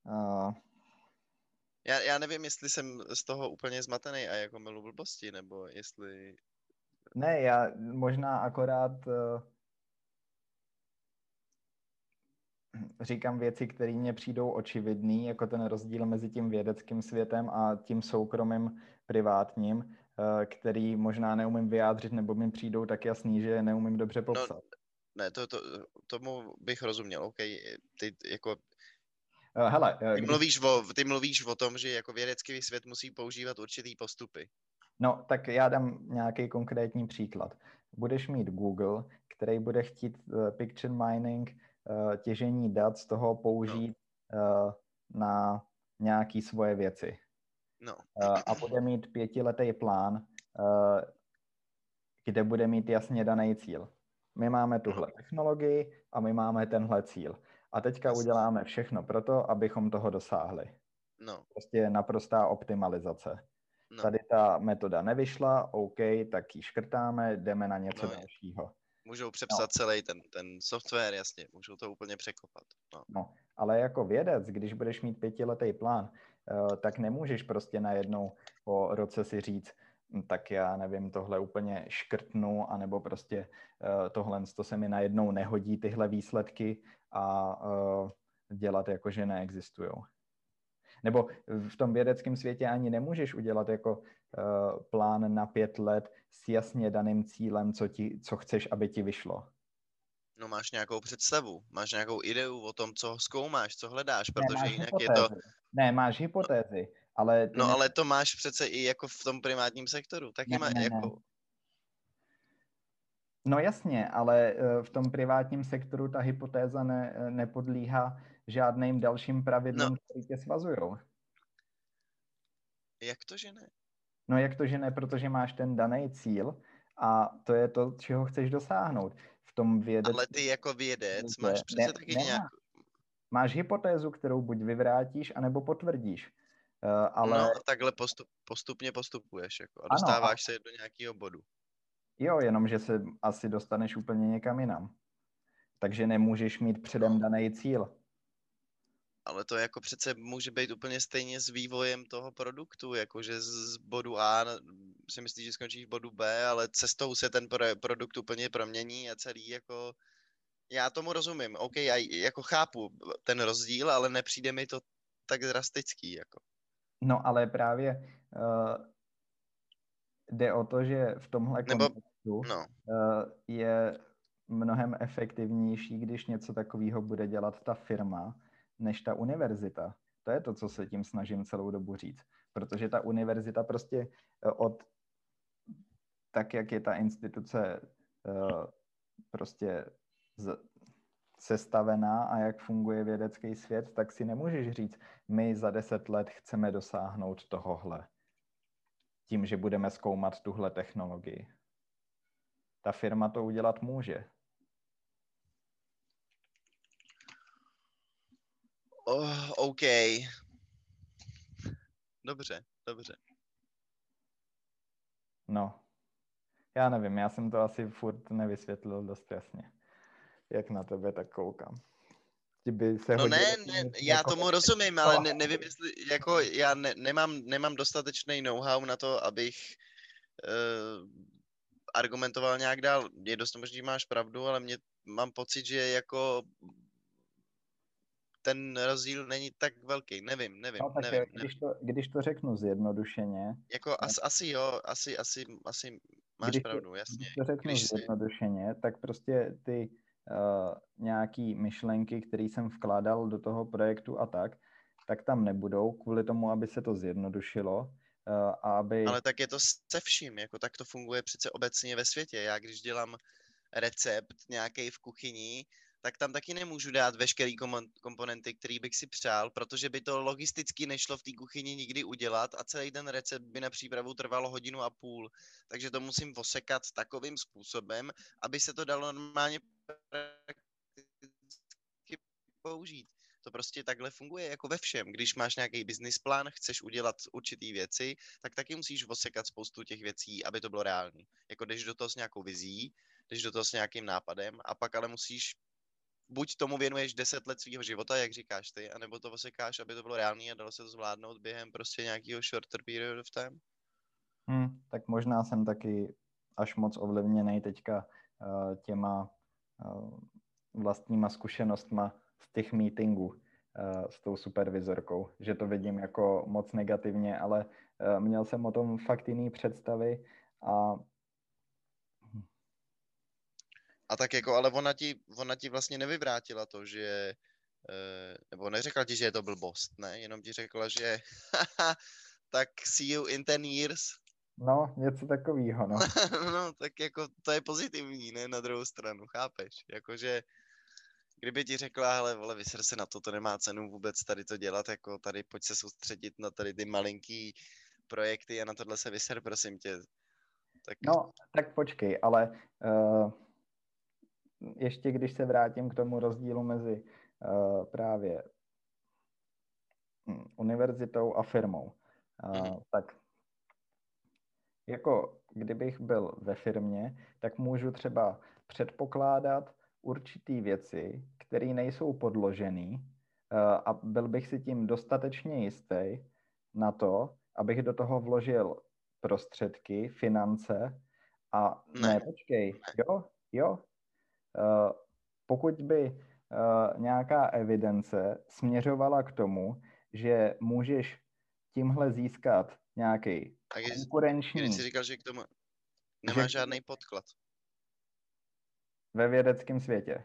Uh, já, já nevím, jestli jsem z toho úplně zmatený a jako milu blbosti, nebo jestli ne, já možná akorát uh, říkám věci, které mně přijdou očividný, jako ten rozdíl mezi tím vědeckým světem a tím soukromým privátním, uh, který možná neumím vyjádřit, nebo mi přijdou tak jasný, že neumím dobře no, popsat. No, ne, to, to, tomu bych rozuměl, OK, ty jako uh, Hele, ty, mluvíš o, ty mluvíš o tom, že jako vědecký svět musí používat určitý postupy. No, tak já dám nějaký konkrétní příklad. Budeš mít Google, který bude chtít uh, picture mining, uh, těžení dat z toho použít no. uh, na nějaké svoje věci. No. Uh, a bude mít pětiletý plán, uh, kde bude mít jasně daný cíl. My máme tuhle no. technologii a my máme tenhle cíl. A teďka uděláme všechno pro to, abychom toho dosáhli. No. Prostě naprostá optimalizace. No. Tady ta metoda nevyšla, OK, tak ji škrtáme, jdeme na něco no, dalšího. Můžou přepsat no. celý ten, ten software, jasně, můžou to úplně překopat. No. no, ale jako vědec, když budeš mít pětiletý plán, uh, tak nemůžeš prostě najednou po roce si říct, hm, tak já nevím, tohle úplně škrtnu, anebo prostě uh, tohle to se mi najednou nehodí, tyhle výsledky a uh, dělat jako, že neexistují. Nebo v tom vědeckém světě ani nemůžeš udělat jako uh, plán na pět let s jasně daným cílem, co, ti, co chceš, aby ti vyšlo. No máš nějakou představu, máš nějakou ideu o tom, co zkoumáš, co hledáš, protože ne, jinak hypotézy. je to... Ne, máš hypotézy, ale... No ne... ale to máš přece i jako v tom primátním sektoru, taky ne, má ne, jako... Ne. No jasně, ale eh, v tom privátním sektoru ta hypotéza ne, nepodlíhá žádným dalším pravidlům, No. které tě svazujou. Jak to, že ne? No jak to, že ne, protože máš ten daný cíl a to je to, čeho chceš dosáhnout. V tom vědeckém Ale ty jako vědec máš přece ne- taky nějak... máš hypotézu, kterou buď vyvrátíš, anebo potvrdíš. Uh, ale No a takhle postup, postupně postupuješ jako, a Ano, dostáváš se do nějakého bodu. jo, jenom, že se asi dostaneš úplně někam jinam. Takže nemůžeš mít předem No. daný cíl. Ale to jako přece může být úplně stejně s vývojem toho produktu, jakože z bodu A si myslíš, že skončíš v bodu B, ale cestou se ten pro, produkt úplně promění a celý jako... Já tomu rozumím, OK, já jako chápu ten rozdíl, ale nepřijde mi to tak drastický, jako. No ale právě uh, jde o to, že v tomhle Nebo- kontextu No, uh, je mnohem efektivnější, když něco takového bude dělat ta firma, než ta univerzita. To je to, co se tím snažím celou dobu říct. Protože ta univerzita prostě eh, od tak, jak je ta instituce eh, prostě z, sestavená a jak funguje vědecký svět, tak si nemůžeš říct, my za deset let chceme dosáhnout tohohle. Tím, že budeme zkoumat tuhle technologii. Ta firma to udělat může. Oh, OK. Dobře, dobře. No, já nevím, já jsem to asi furt nevysvětlil dost jasně. Jak na tebe tak koukám. Ti by se No hodilo ne, říct ne, já jako- tomu rozumím, ale ne, nevím, jestli, jako já ne, nemám, nemám dostatečný know-how na to, abych uh, argumentoval nějak dál. Je dost možný, máš pravdu, ale mě mám pocit, že jako ten rozdíl není tak velký. Nevím, nevím, No, tak nevím. nevím. když, to, když to řeknu zjednodušeně, Jako as, asi jo, asi, asi, asi máš Když pravdu, jasně. když to řeknu Když si, zjednodušeně, tak prostě ty uh, nějaký myšlenky, které jsem vkládal do toho projektu a tak, tak tam nebudou kvůli tomu, aby se to zjednodušilo uh, a aby... ale tak je to se vším, jako tak to funguje přece obecně ve světě. Já když dělám recept nějaký v kuchyni, tak tam taky nemůžu dát veškerý komponenty, který bych si přál, protože by to logisticky nešlo v té kuchyni nikdy udělat a celý ten recept by na přípravu trval hodinu a půl. Takže to musím osekat takovým způsobem, aby se to dalo normálně použít. To prostě takhle funguje jako ve všem. Když máš nějaký business plán, chceš udělat určitý věci, tak taky musíš osekat spoustu těch věcí, aby to bylo reálné. Jako jdeš do toho s nějakou vizí, jdeš do toho s nějakým nápadem a pak ale musíš buď tomu věnuješ 10 let svého života, jak říkáš ty, anebo to osekáš, aby to bylo reálné a dalo se to zvládnout během prostě nějakého shorter period of time. Hm, tak možná jsem taky až moc ovlivněný teďka uh, těma uh, vlastníma zkušenostma z těch meetingů uh, s tou supervizorkou, že to vidím jako moc negativně, ale uh, měl jsem o tom fakt jiný představy a A tak jako, ale ona ti, ona ti vlastně nevyvrátila to, že, eh, nebo neřekla ti, že je to blbost, ne? Jenom ti řekla, že tak see you in 10 years. no, něco takového, no. no, tak jako to je pozitivní, ne? Na druhou stranu, chápeš? Jakože, kdyby ti řekla, hele, vole, vyser se na to, to nemá cenu vůbec tady to dělat, jako tady pojď se soustředit na tady ty malinký projekty a na tohle se vyser, prosím tě. Tak No, tak počkej, ale uh, ještě když se vrátím k tomu rozdílu mezi uh, právě hm, univerzitou a firmou, uh, Mhm. tak jako kdybych byl ve firmě, tak můžu třeba předpokládat určitý věci, které nejsou podložený uh, a byl bych si tím dostatečně jistý na to, abych do toho vložil prostředky, finance a Ne. ne počkej, jo, jo. Uh, pokud by uh, nějaká evidence směřovala k tomu, že můžeš tímhle získat nějaký když, konkurenční když jsi říkal, že k tomu nemá Že- žádný podklad ve vědeckém světě.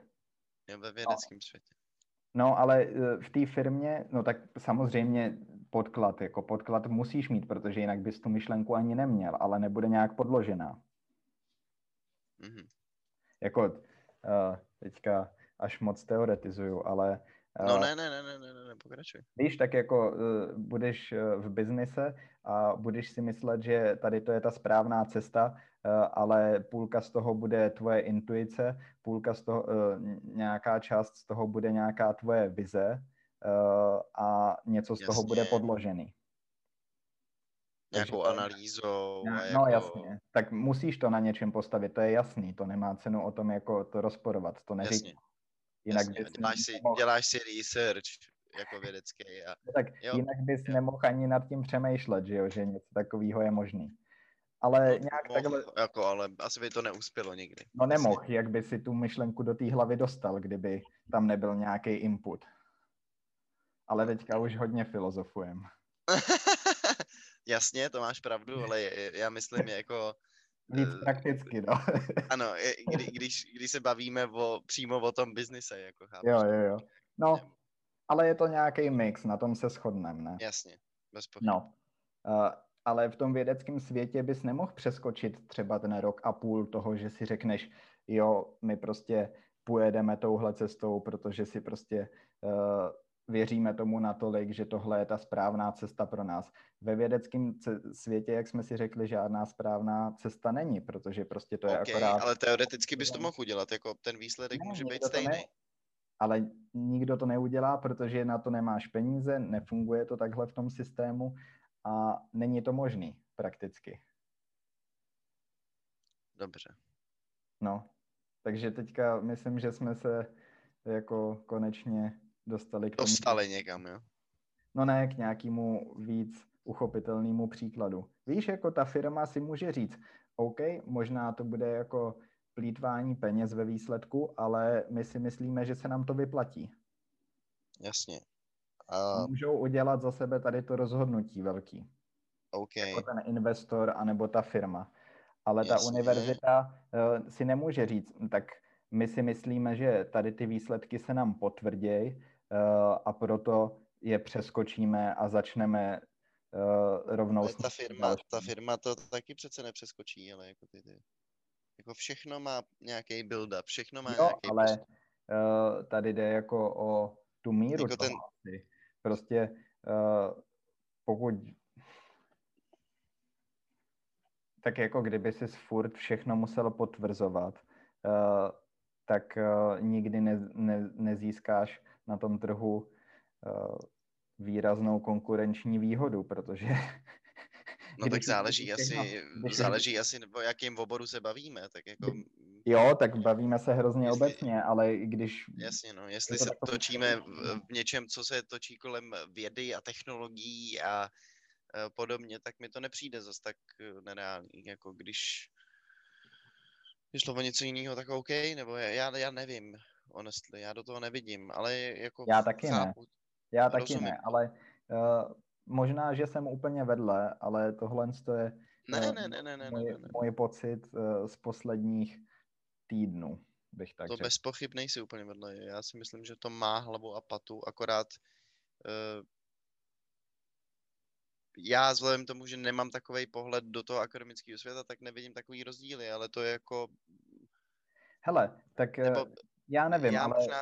jo, ve vědeckém světě. No, ale eh, v té firmě, no tak samozřejmě podklad, jako podklad musíš mít, protože jinak bys tu myšlenku ani neměl, ale nebude nějak podložená. Mhm. jako uh, teďka až moc teoretizuju, ale No ne, ne, ne, ne, ne, ne, pokračuj. Víš, tak jako uh, budeš uh, v biznise a budeš si myslet, že tady to je ta správná cesta, uh, ale půlka z toho bude tvoje intuice, půlka z toho, uh, nějaká část z toho bude nějaká tvoje vize uh, a něco z Jasně. toho bude podložený. Nějakou Takže, analýzou. No, jako... No jasně, tak musíš to na něčem postavit, to je jasný, to nemá cenu o tom jako to rozporovat, to neříkám. Jinak Jasně, bys děláš, si, nemohl... děláš si research jako vědecký. A... No tak jo, jinak bys jo. nemohl ani nad tím přemýšlet, že jo, že něco takového je možný. Ale no, nějak mohl, takhle... Jako, ale asi by to neuspělo nikdy. No nemohl, jak by si tu myšlenku do té hlavy dostal, kdyby tam nebyl nějaký input. Ale teďka už hodně filozofujem. Jasně, to máš pravdu, ale já myslím jako Víc eh, prakticky, no. ano, kdy, když, když se bavíme o, přímo o tom biznise, jako chápeš? Jo, jo, jo. No, ale je to nějaký mix, na tom se shodneme, ne? Jasně, bez pochyb. No, uh, ale v tom vědeckém světě bys nemohl přeskočit třeba ten rok a půl toho, že si řekneš, jo, my prostě pojedeme touhle cestou, protože si prostě uh, věříme tomu natolik, že tohle je ta správná cesta pro nás. Ve vědeckém světě, jak jsme si řekli, žádná správná cesta není, protože prostě to je okay, akorát... ale teoreticky bys to mohl udělat, jako ten výsledek ne, může být stejný. Ne, ale nikdo to neudělá, protože na to nemáš peníze, nefunguje to takhle v tom systému a není to možný prakticky. Dobře. No, takže teďka myslím, že jsme se jako konečně dostali k tomu. Dostali někam, jo? No ne, k nějakému víc uchopitelnému příkladu. Víš, jako ta firma si může říct, OK, možná to bude jako plítvání peněz ve výsledku, ale my si myslíme, že se nám to vyplatí. Jasně. A... Můžou udělat za sebe tady to rozhodnutí velký. Okay. Jako ten investor anebo ta firma. Ale Jasně. ta univerzita uh, si nemůže říct, tak my si myslíme, že tady ty výsledky se nám potvrdějí, a proto je přeskočíme a začneme uh, rovnou... Ale ta firma, ta firma to taky přece nepřeskočí, ale jako ty, ty. Jako všechno má nějaký build-up, všechno má jo, nějaký... ale uh, tady jde jako o tu míru jako ten... Prostě pokud tak jako kdyby si furt všechno muselo potvrzovat, tak uh, nikdy ne, ne, nezískáš na tom trhu uh, výraznou konkurenční výhodu, protože... No tak záleží asi, když záleží asi, o jakým oboru se bavíme, tak jako... Jo, tak bavíme se hrozně jestli, obecně, ale když... Jasně, no, jestli se takový... točíme v, něčem, co se točí kolem vědy a technologií a uh, podobně, tak mi to nepřijde zase tak nereálný, jako když když šlo o něco jiného, tak OK, nebo já, já nevím honestly, já do toho nevidím, ale jako Já taky chápu, ne. Já taky rozumím. ne, ale uh, možná, že jsem úplně vedle, ale tohle je ne, uh, ne, ne, ne, ne, můj, ne, ne. můj pocit uh, z posledních týdnů, bych tak To řekl. bez pochyb nejsi úplně vedle. Já si myslím, že to má hlavu a patu, akorát uh, já vzhledem tomu, že nemám takový pohled do toho akademického světa, tak nevidím takový rozdíly, ale to je jako... Hele, tak Nebo já nevím, já ale možná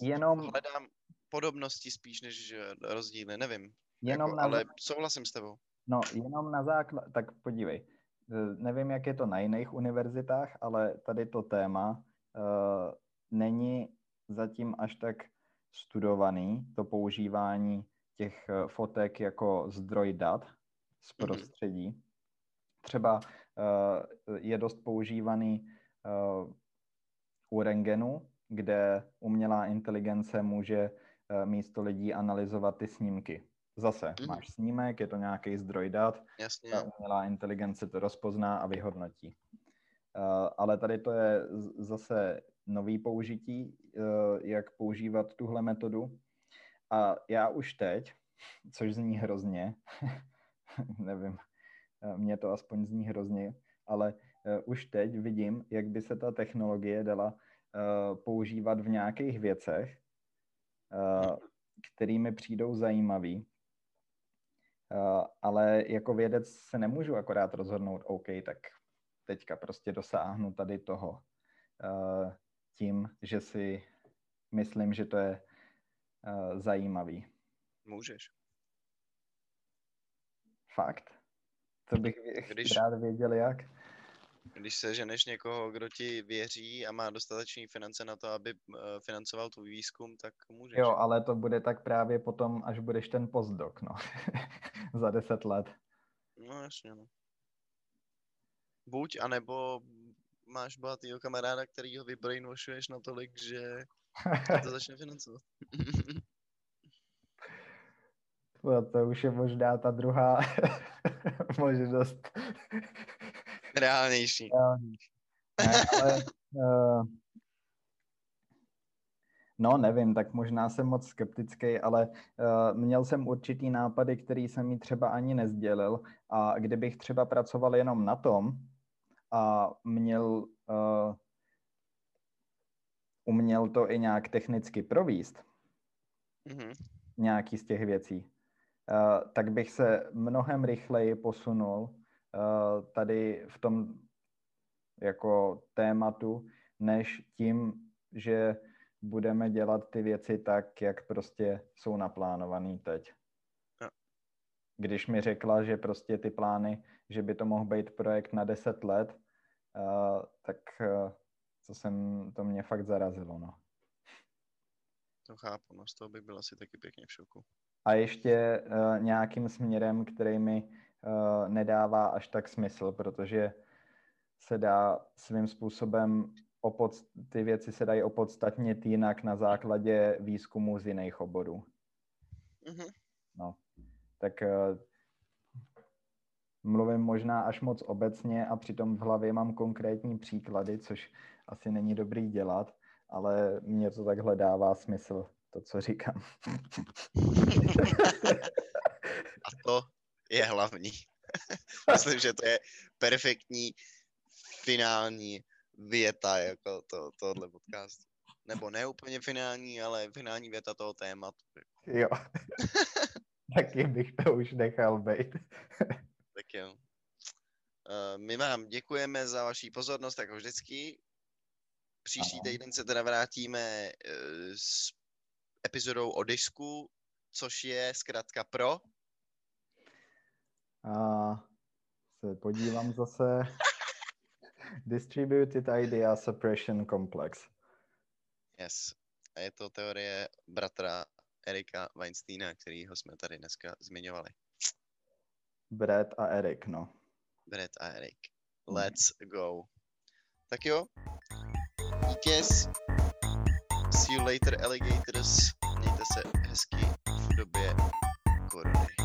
jenom... hledám podobnosti spíš než rozdíly, nevím. Jenom jako, na... Ale souhlasím s tebou. No, jenom na základ, tak podívej, e, nevím, jak je to na jiných univerzitách, ale tady to téma uh, není zatím až tak studovaný, to používání těch e, fotek jako zdroj dat z mhm. prostředí. Mm-hmm. Třeba uh, je dost používaný uh, u rengenu, kde umělá inteligence může eh, místo lidí analyzovat ty snímky. Zase mm. máš snímek, je to nějaký zdroj dat, Jasně. ta umělá inteligence to rozpozná a vyhodnotí. Ale tady to je zase nový použití, jak používat tuhle metodu. A já už teď, což zní hrozně, nevím, mně to aspoň zní hrozně, ale uh, už teď vidím, jak by se ta technologie dala uh, používat v nějakých věcech, uh, které mi přijdou zajímavý. Ale jako vědec se nemůžu akorát rozhodnout, OK, tak teďka prostě dosáhnu tady toho. tím, že si myslím, že to je zajímavý. Můžeš. Fakt? To bych Když... rád věděl jak. Když se ženeš někoho, kdo ti věří a má dostatečný finance na to, aby uh, financoval tvůj výzkum, tak můžeš. Jo, ale to bude tak právě potom, až budeš ten postdoc, no. Za deset let. No jasně, no. Buď, anebo máš bohatýho kamaráda, který ho vybrainwashuješ natolik, že to začne financovat. no, to už je možná ta druhá možnost. Reálnější. Reálnější. Ne, ale, uh, no, nevím, tak možná jsem moc skeptický, ale uh, měl jsem určitý nápady, který jsem mi třeba ani nezdělil a kdybych třeba pracoval jenom na tom a měl uh, uměl to i nějak technicky províst, mm-hmm. nějaký z těch věcí, uh, tak bych se mnohem rychleji posunul uh, tady v tom jako tématu, než tím, že budeme dělat ty věci tak, jak prostě jsou naplánovaný teď. Když mi řekla, že prostě ty plány, že by to mohl být projekt na 10 let, uh, tak uh, to, jsem, to mě fakt zarazilo, no. To chápu, no z toho bych byl asi taky pěkně v šoku. A ještě uh, nějakým směrem, který mi uh, nedává až tak smysl, protože se dá svým způsobem opod, ty věci se dají opodstatnit jinak na základě výzkumu z jiných oborů. Mm-hmm. No, tak uh, mluvím možná až moc obecně a přitom v hlavě mám konkrétní příklady, což asi není dobrý dělat, ale mě to takhle dává smysl, to, co říkám. A to je hlavní. Myslím, že to je perfektní finální věta jako to, tohle podcastu. Nebo ne úplně finální, ale finální věta toho tématu. Jo. Taky bych to už nechal být. Tak jo. Uh, my vám děkujeme za vaši pozornost, jako vždycky. Příští týden se teda vrátíme uh, s epizodou o disku, což je zkrátka pro... A se podívám zase. Distributed Idea Suppression Complex. Yes. A je to teorie bratra Erika Weinsteina, kterýho jsme tady dneska zmiňovali. Brad a Erik, no. Brad a Erik. Let's go. Tak jo. Díkes. See you later, alligators. Mějte se hezky v době korony.